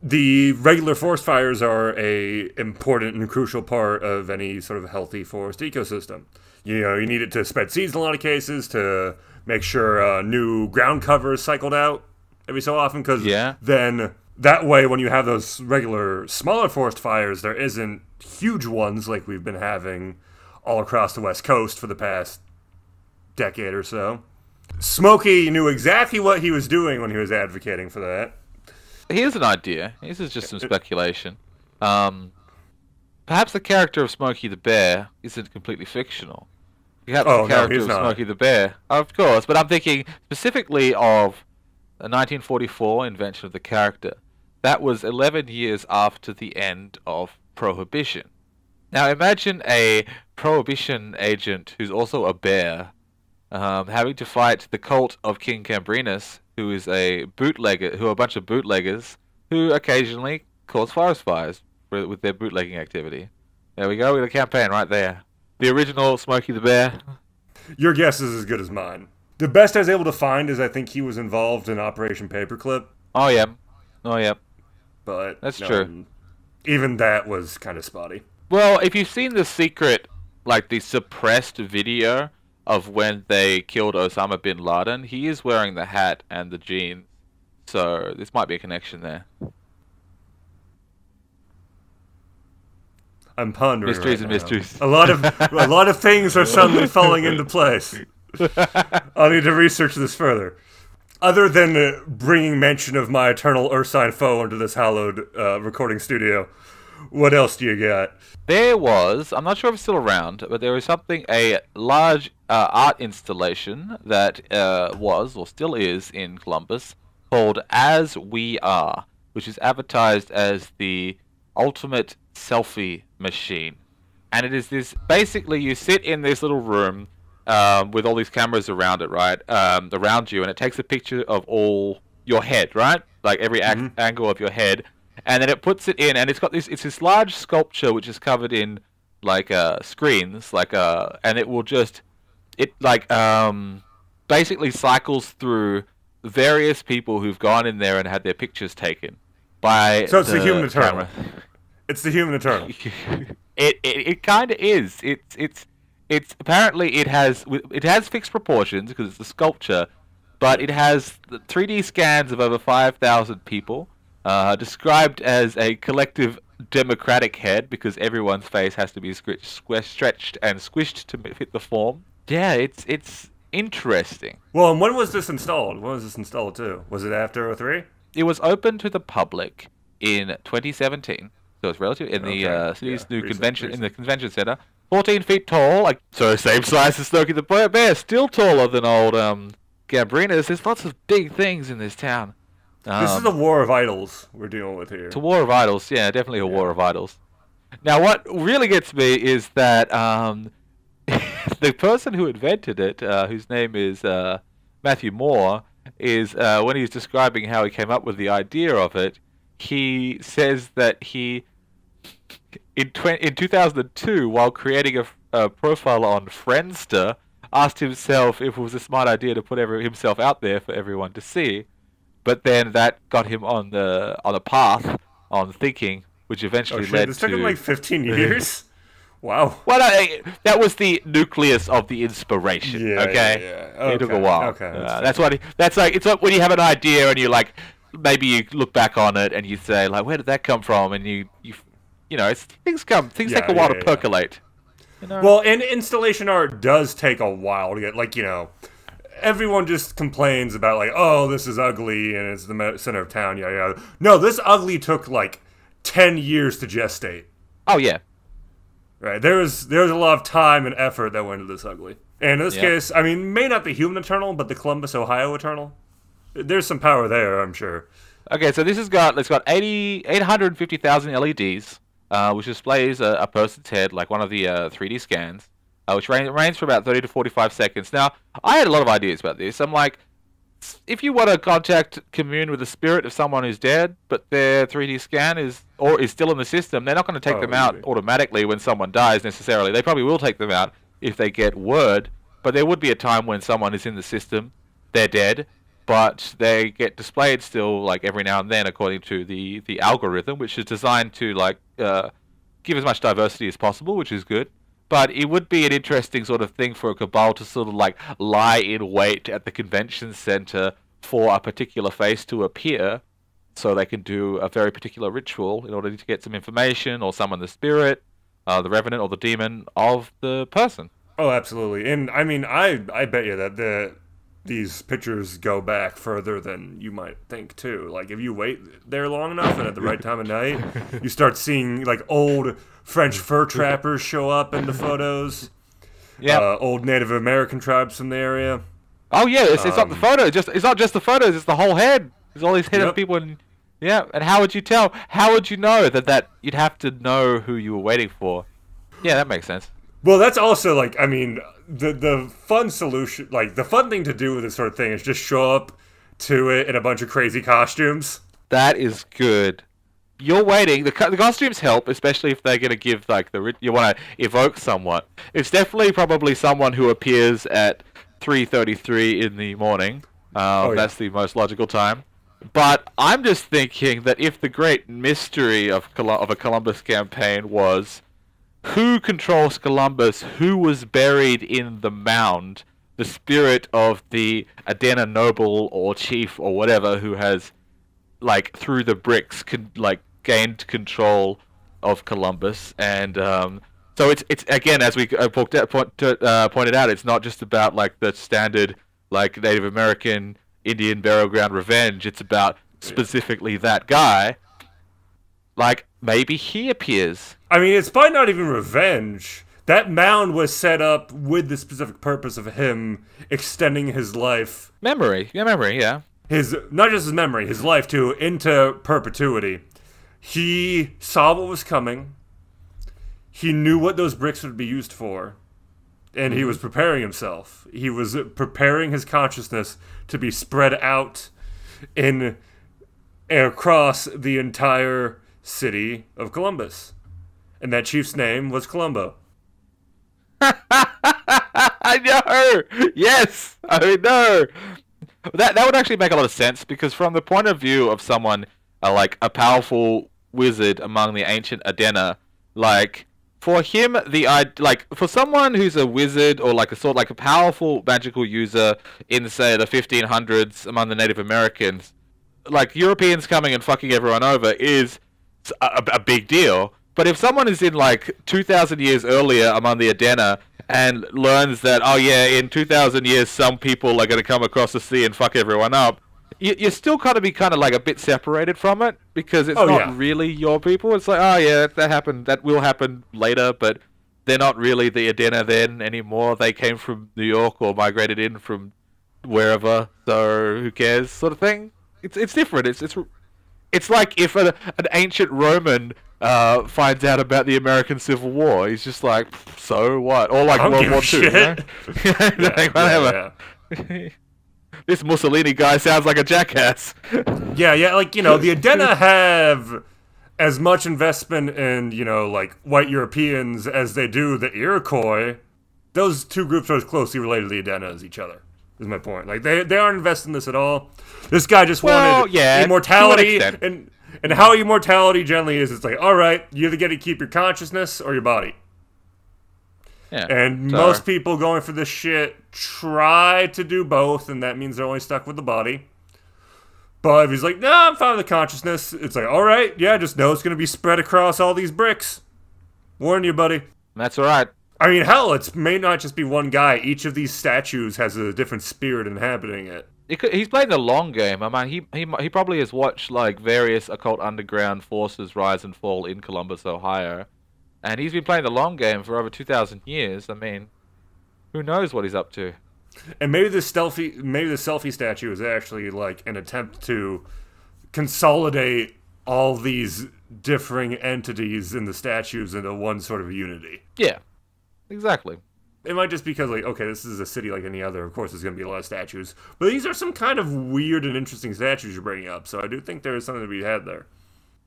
the regular forest fires are a important and crucial part of any sort of healthy forest ecosystem. You know, you need it to spread seeds in a lot of cases, to make sure uh, new ground cover is cycled out every so often, because Yeah. then that way, when you have those regular smaller forest fires, there isn't huge ones like we've been having all across the West Coast for the past decade or so. Smokey knew exactly what he was doing when he was advocating for that. Here's an idea. This is just some speculation. Um, perhaps the character of Smokey the Bear isn't completely fictional. Perhaps Oh, the no, character he's of not. Smokey the Bear, of course. But I'm thinking specifically of the 1944 invention of the character. That was 11 years after the end of Prohibition. Now imagine a Prohibition agent who's also a bear um, having to fight the cult of King Gambrinus, who is a bootlegger, who are a bunch of bootleggers who occasionally cause forest fires with, with their bootlegging activity. There we go, with a campaign right there. The original Smokey the Bear. Your guess is as good as mine. The best I was able to find is I think he was involved in Operation Paperclip, Oh yeah, oh yeah. but That's true. Even that was kind of spotty. Well, if you've seen the secret, like the suppressed video of when they killed Osama bin Laden, he is wearing the hat and the jeans. So this might be a connection there. I'm pondering. Mysteries right and now. mysteries. A lot of a lot of things are suddenly falling into place. I'll need to research this further. Other than uh, bringing mention of my eternal Ursine foe into this hallowed uh, recording studio, what else do you got? There was, I'm not sure if it's still around, but there was something, a large uh, art installation that uh, was, or still is, in Columbus called As We Are, which is advertised as the ultimate selfie machine. And it is this basically, you sit in this little room um, with all these cameras around it, right? Um, around you, and it takes a picture of all your head, right? Like every ac- angle of your head, and then it puts it in, and it's got this. It's this large sculpture which is covered in like uh, screens, like uh, and it will just it like um basically cycles through various people who've gone in there and had their pictures taken by So it's the human eternal. camera. It's the human eternal. it it, it kind of is. It's it's it's apparently it has it has fixed proportions because it's a sculpture, but it has 3D scans of over 5,000 people, uh, described as a collective democratic head because everyone's face has to be stretched and squished to fit the form. Yeah, it's it's interesting. Well, and when was this installed? When was this installed too? Was it after 03? It was open to the public in 2017, so it's relative in the Okay, uh, city's yeah, new recent, convention in the convention center. 14 feet tall, like so same size as Smokey the Bear- Bear, still taller than old um Gambrinus. There's lots of big things in this town. This is Um, the war of idols we're dealing with here. it's a war of idols. Yeah, definitely a war of idols. Now, what really gets me is that um, the person who invented it, uh, whose name is uh, Matthew Mohr, is uh, when he's describing how he came up with the idea of it, he says that he in tw- in 2002, while creating a, f- a profile on Friendster, asked himself if it was a smart idea to put every, himself out there for everyone to see. But then that got him on the on a path on thinking, which eventually Oh eventually shit! led This to. took him like 15 years. wow. well, I, that was the nucleus of the inspiration. Yeah, okay, yeah, yeah. it took a while. okay, Uh, that's that's what. he- That's like it's like when you have an idea and you like maybe you look back on it and you say like, where did that come from? And you you you know, it's, things come things take a while to percolate. You know? Well, and installation art does take a while to get. Like you know, everyone just complains about like, oh, this is ugly and it's the center of town. Yeah, yeah. No, this ugly took like 10 years to gestate. oh yeah, Right. There was there was a lot of time and effort that went into this ugly. And in this Yeah. case, I mean, may not the human Eternal, but the Columbus, Ohio Eternal. There's some power there, I'm sure. Okay, so this has got it's got 80, 850,000 LEDs, uh, which displays a, a person's head like one of the uh, 3D scans, uh, which range for about 30 to 45 seconds. Now, I had a lot of ideas about this. I'm like, if you want to contact, commune with the spirit of someone who's dead, but their 3D scan is or is still in the system, they're not going to take Oh, them out easy. automatically when someone dies necessarily. They probably will take them out if they get word, but there would be a time when someone is in the system, they're dead, but they get displayed still like every now and then according to the the algorithm, which is designed to like uh, give as much diversity as possible, which is good. But it would be an interesting sort of thing for a cabal to sort of like lie in wait at the convention center for a particular face to appear, so they can do a very particular ritual in order to get some information or summon the spirit, uh, the revenant or the demon of the person. Oh, absolutely. And I mean, I I bet you that the these pictures go back further than you might think too. Like if you wait there long enough and at the right time of night, you start seeing like old French fur trappers show up in the photos. Yeah. Uh, old Native American tribes from the area. Oh yeah, it's, it's not the photo. Just it's not just the photos. It's the whole head. There's all these head of Yep. people, and yeah. And how would you tell? How would you know that that you'd have to know who you were waiting for? Yeah, that makes sense. Well, that's also like I mean the the fun solution, like the fun thing to do with this sort of thing is just show up to it in a bunch of crazy costumes. That is good. You're waiting. The, co- the costumes help, especially if they're gonna give like the you want to evoke someone. It's definitely probably someone who appears at 3:33 in the morning. Uh, Oh, yeah. That's the most logical time. But I'm just thinking that if the great mystery of of a Columbus campaign was who controls Columbus, who was buried in the mound, the spirit of the Adena noble or chief or whatever who has like through the bricks con- like gained control of Columbus. And um, so it's it's again as we uh, pointed out, point, uh, pointed out it's not just about like the standard like Native American Indian burial ground revenge. It's about specifically that guy. Like maybe he appears I mean, it's probably not even revenge. That mound was set up with the specific purpose of him extending his life, memory yeah memory yeah his not just his memory, his life too, into perpetuity. He saw what was coming. He knew what those bricks would be used for, and he mm-hmm. was preparing himself. He was preparing his consciousness to be spread out in across the entire city of Columbus. And that chief's name was Columbo. I know. her. Yes, I know. That that would actually make a lot of sense because from the point of view of someone uh, like a powerful wizard among the ancient Adena, like for him the i like for someone who's a wizard or like a sort like a powerful magical user in say the 1500s among the Native Americans, like Europeans coming and fucking everyone over is a, a big deal. But if someone is in like 2,000 years earlier among the Adena and learns that, oh yeah, in 2,000 years some people are going to come across the sea and fuck everyone up, you, you're still kind of be kind of like a bit separated from it because it's Oh, not yeah. really your people. It's like, oh yeah, that, that happened, that will happen later, but they're not really the Adena then anymore. They came from New York or migrated in from wherever, so who cares, sort of thing. It's it's different. It's it's it's like if a, an ancient Roman uh, finds out about the American Civil War. He's just like, so what? Or like World War Two. You know? shit. Like, whatever. this Mussolini guy sounds like a jackass. Yeah, yeah, like you know, the Adena have as much investment in you know like white Europeans as they do the Iroquois. those two groups are as closely related to the Adena as each other. Is my point. Like they they aren't invested in this at all. This guy just Well, wanted yeah, immortality and and how immortality generally is. It's like all right, you either get to keep your consciousness or your body. Yeah. And So- most people going for this shit try to do both, and that means they're only stuck with the body. But if he's like, no, I'm fine with the consciousness, it's like, all right, yeah, just know it's going to be spread across all these bricks. Warn you, buddy. That's all right. I mean, hell, it may not just be one guy. Each of these statues has a different spirit inhabiting it. He could, he's playing the long game. I mean, he, he he probably has watched like various occult underground forces rise and fall in Columbus, Ohio, and he's been playing the long game for over two thousand years. I mean, who knows what he's up to? And maybe the selfie, maybe the selfie statue is actually like an attempt to consolidate all these differing entities in the statues into one sort of unity. Yeah, exactly. It might just be because like okay, this is a city like any other. Of course, there's going to be a lot of statues, but these are some kind of weird and interesting statues you're bringing up. So I do think there is something to be had there.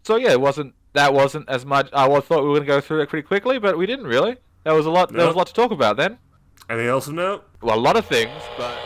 So yeah, it wasn't that wasn't as much. I thought we were going to go through it pretty quickly, but we didn't really. There was a lot. There was a lot to talk about then. Anything else of note? Well, a lot of things, but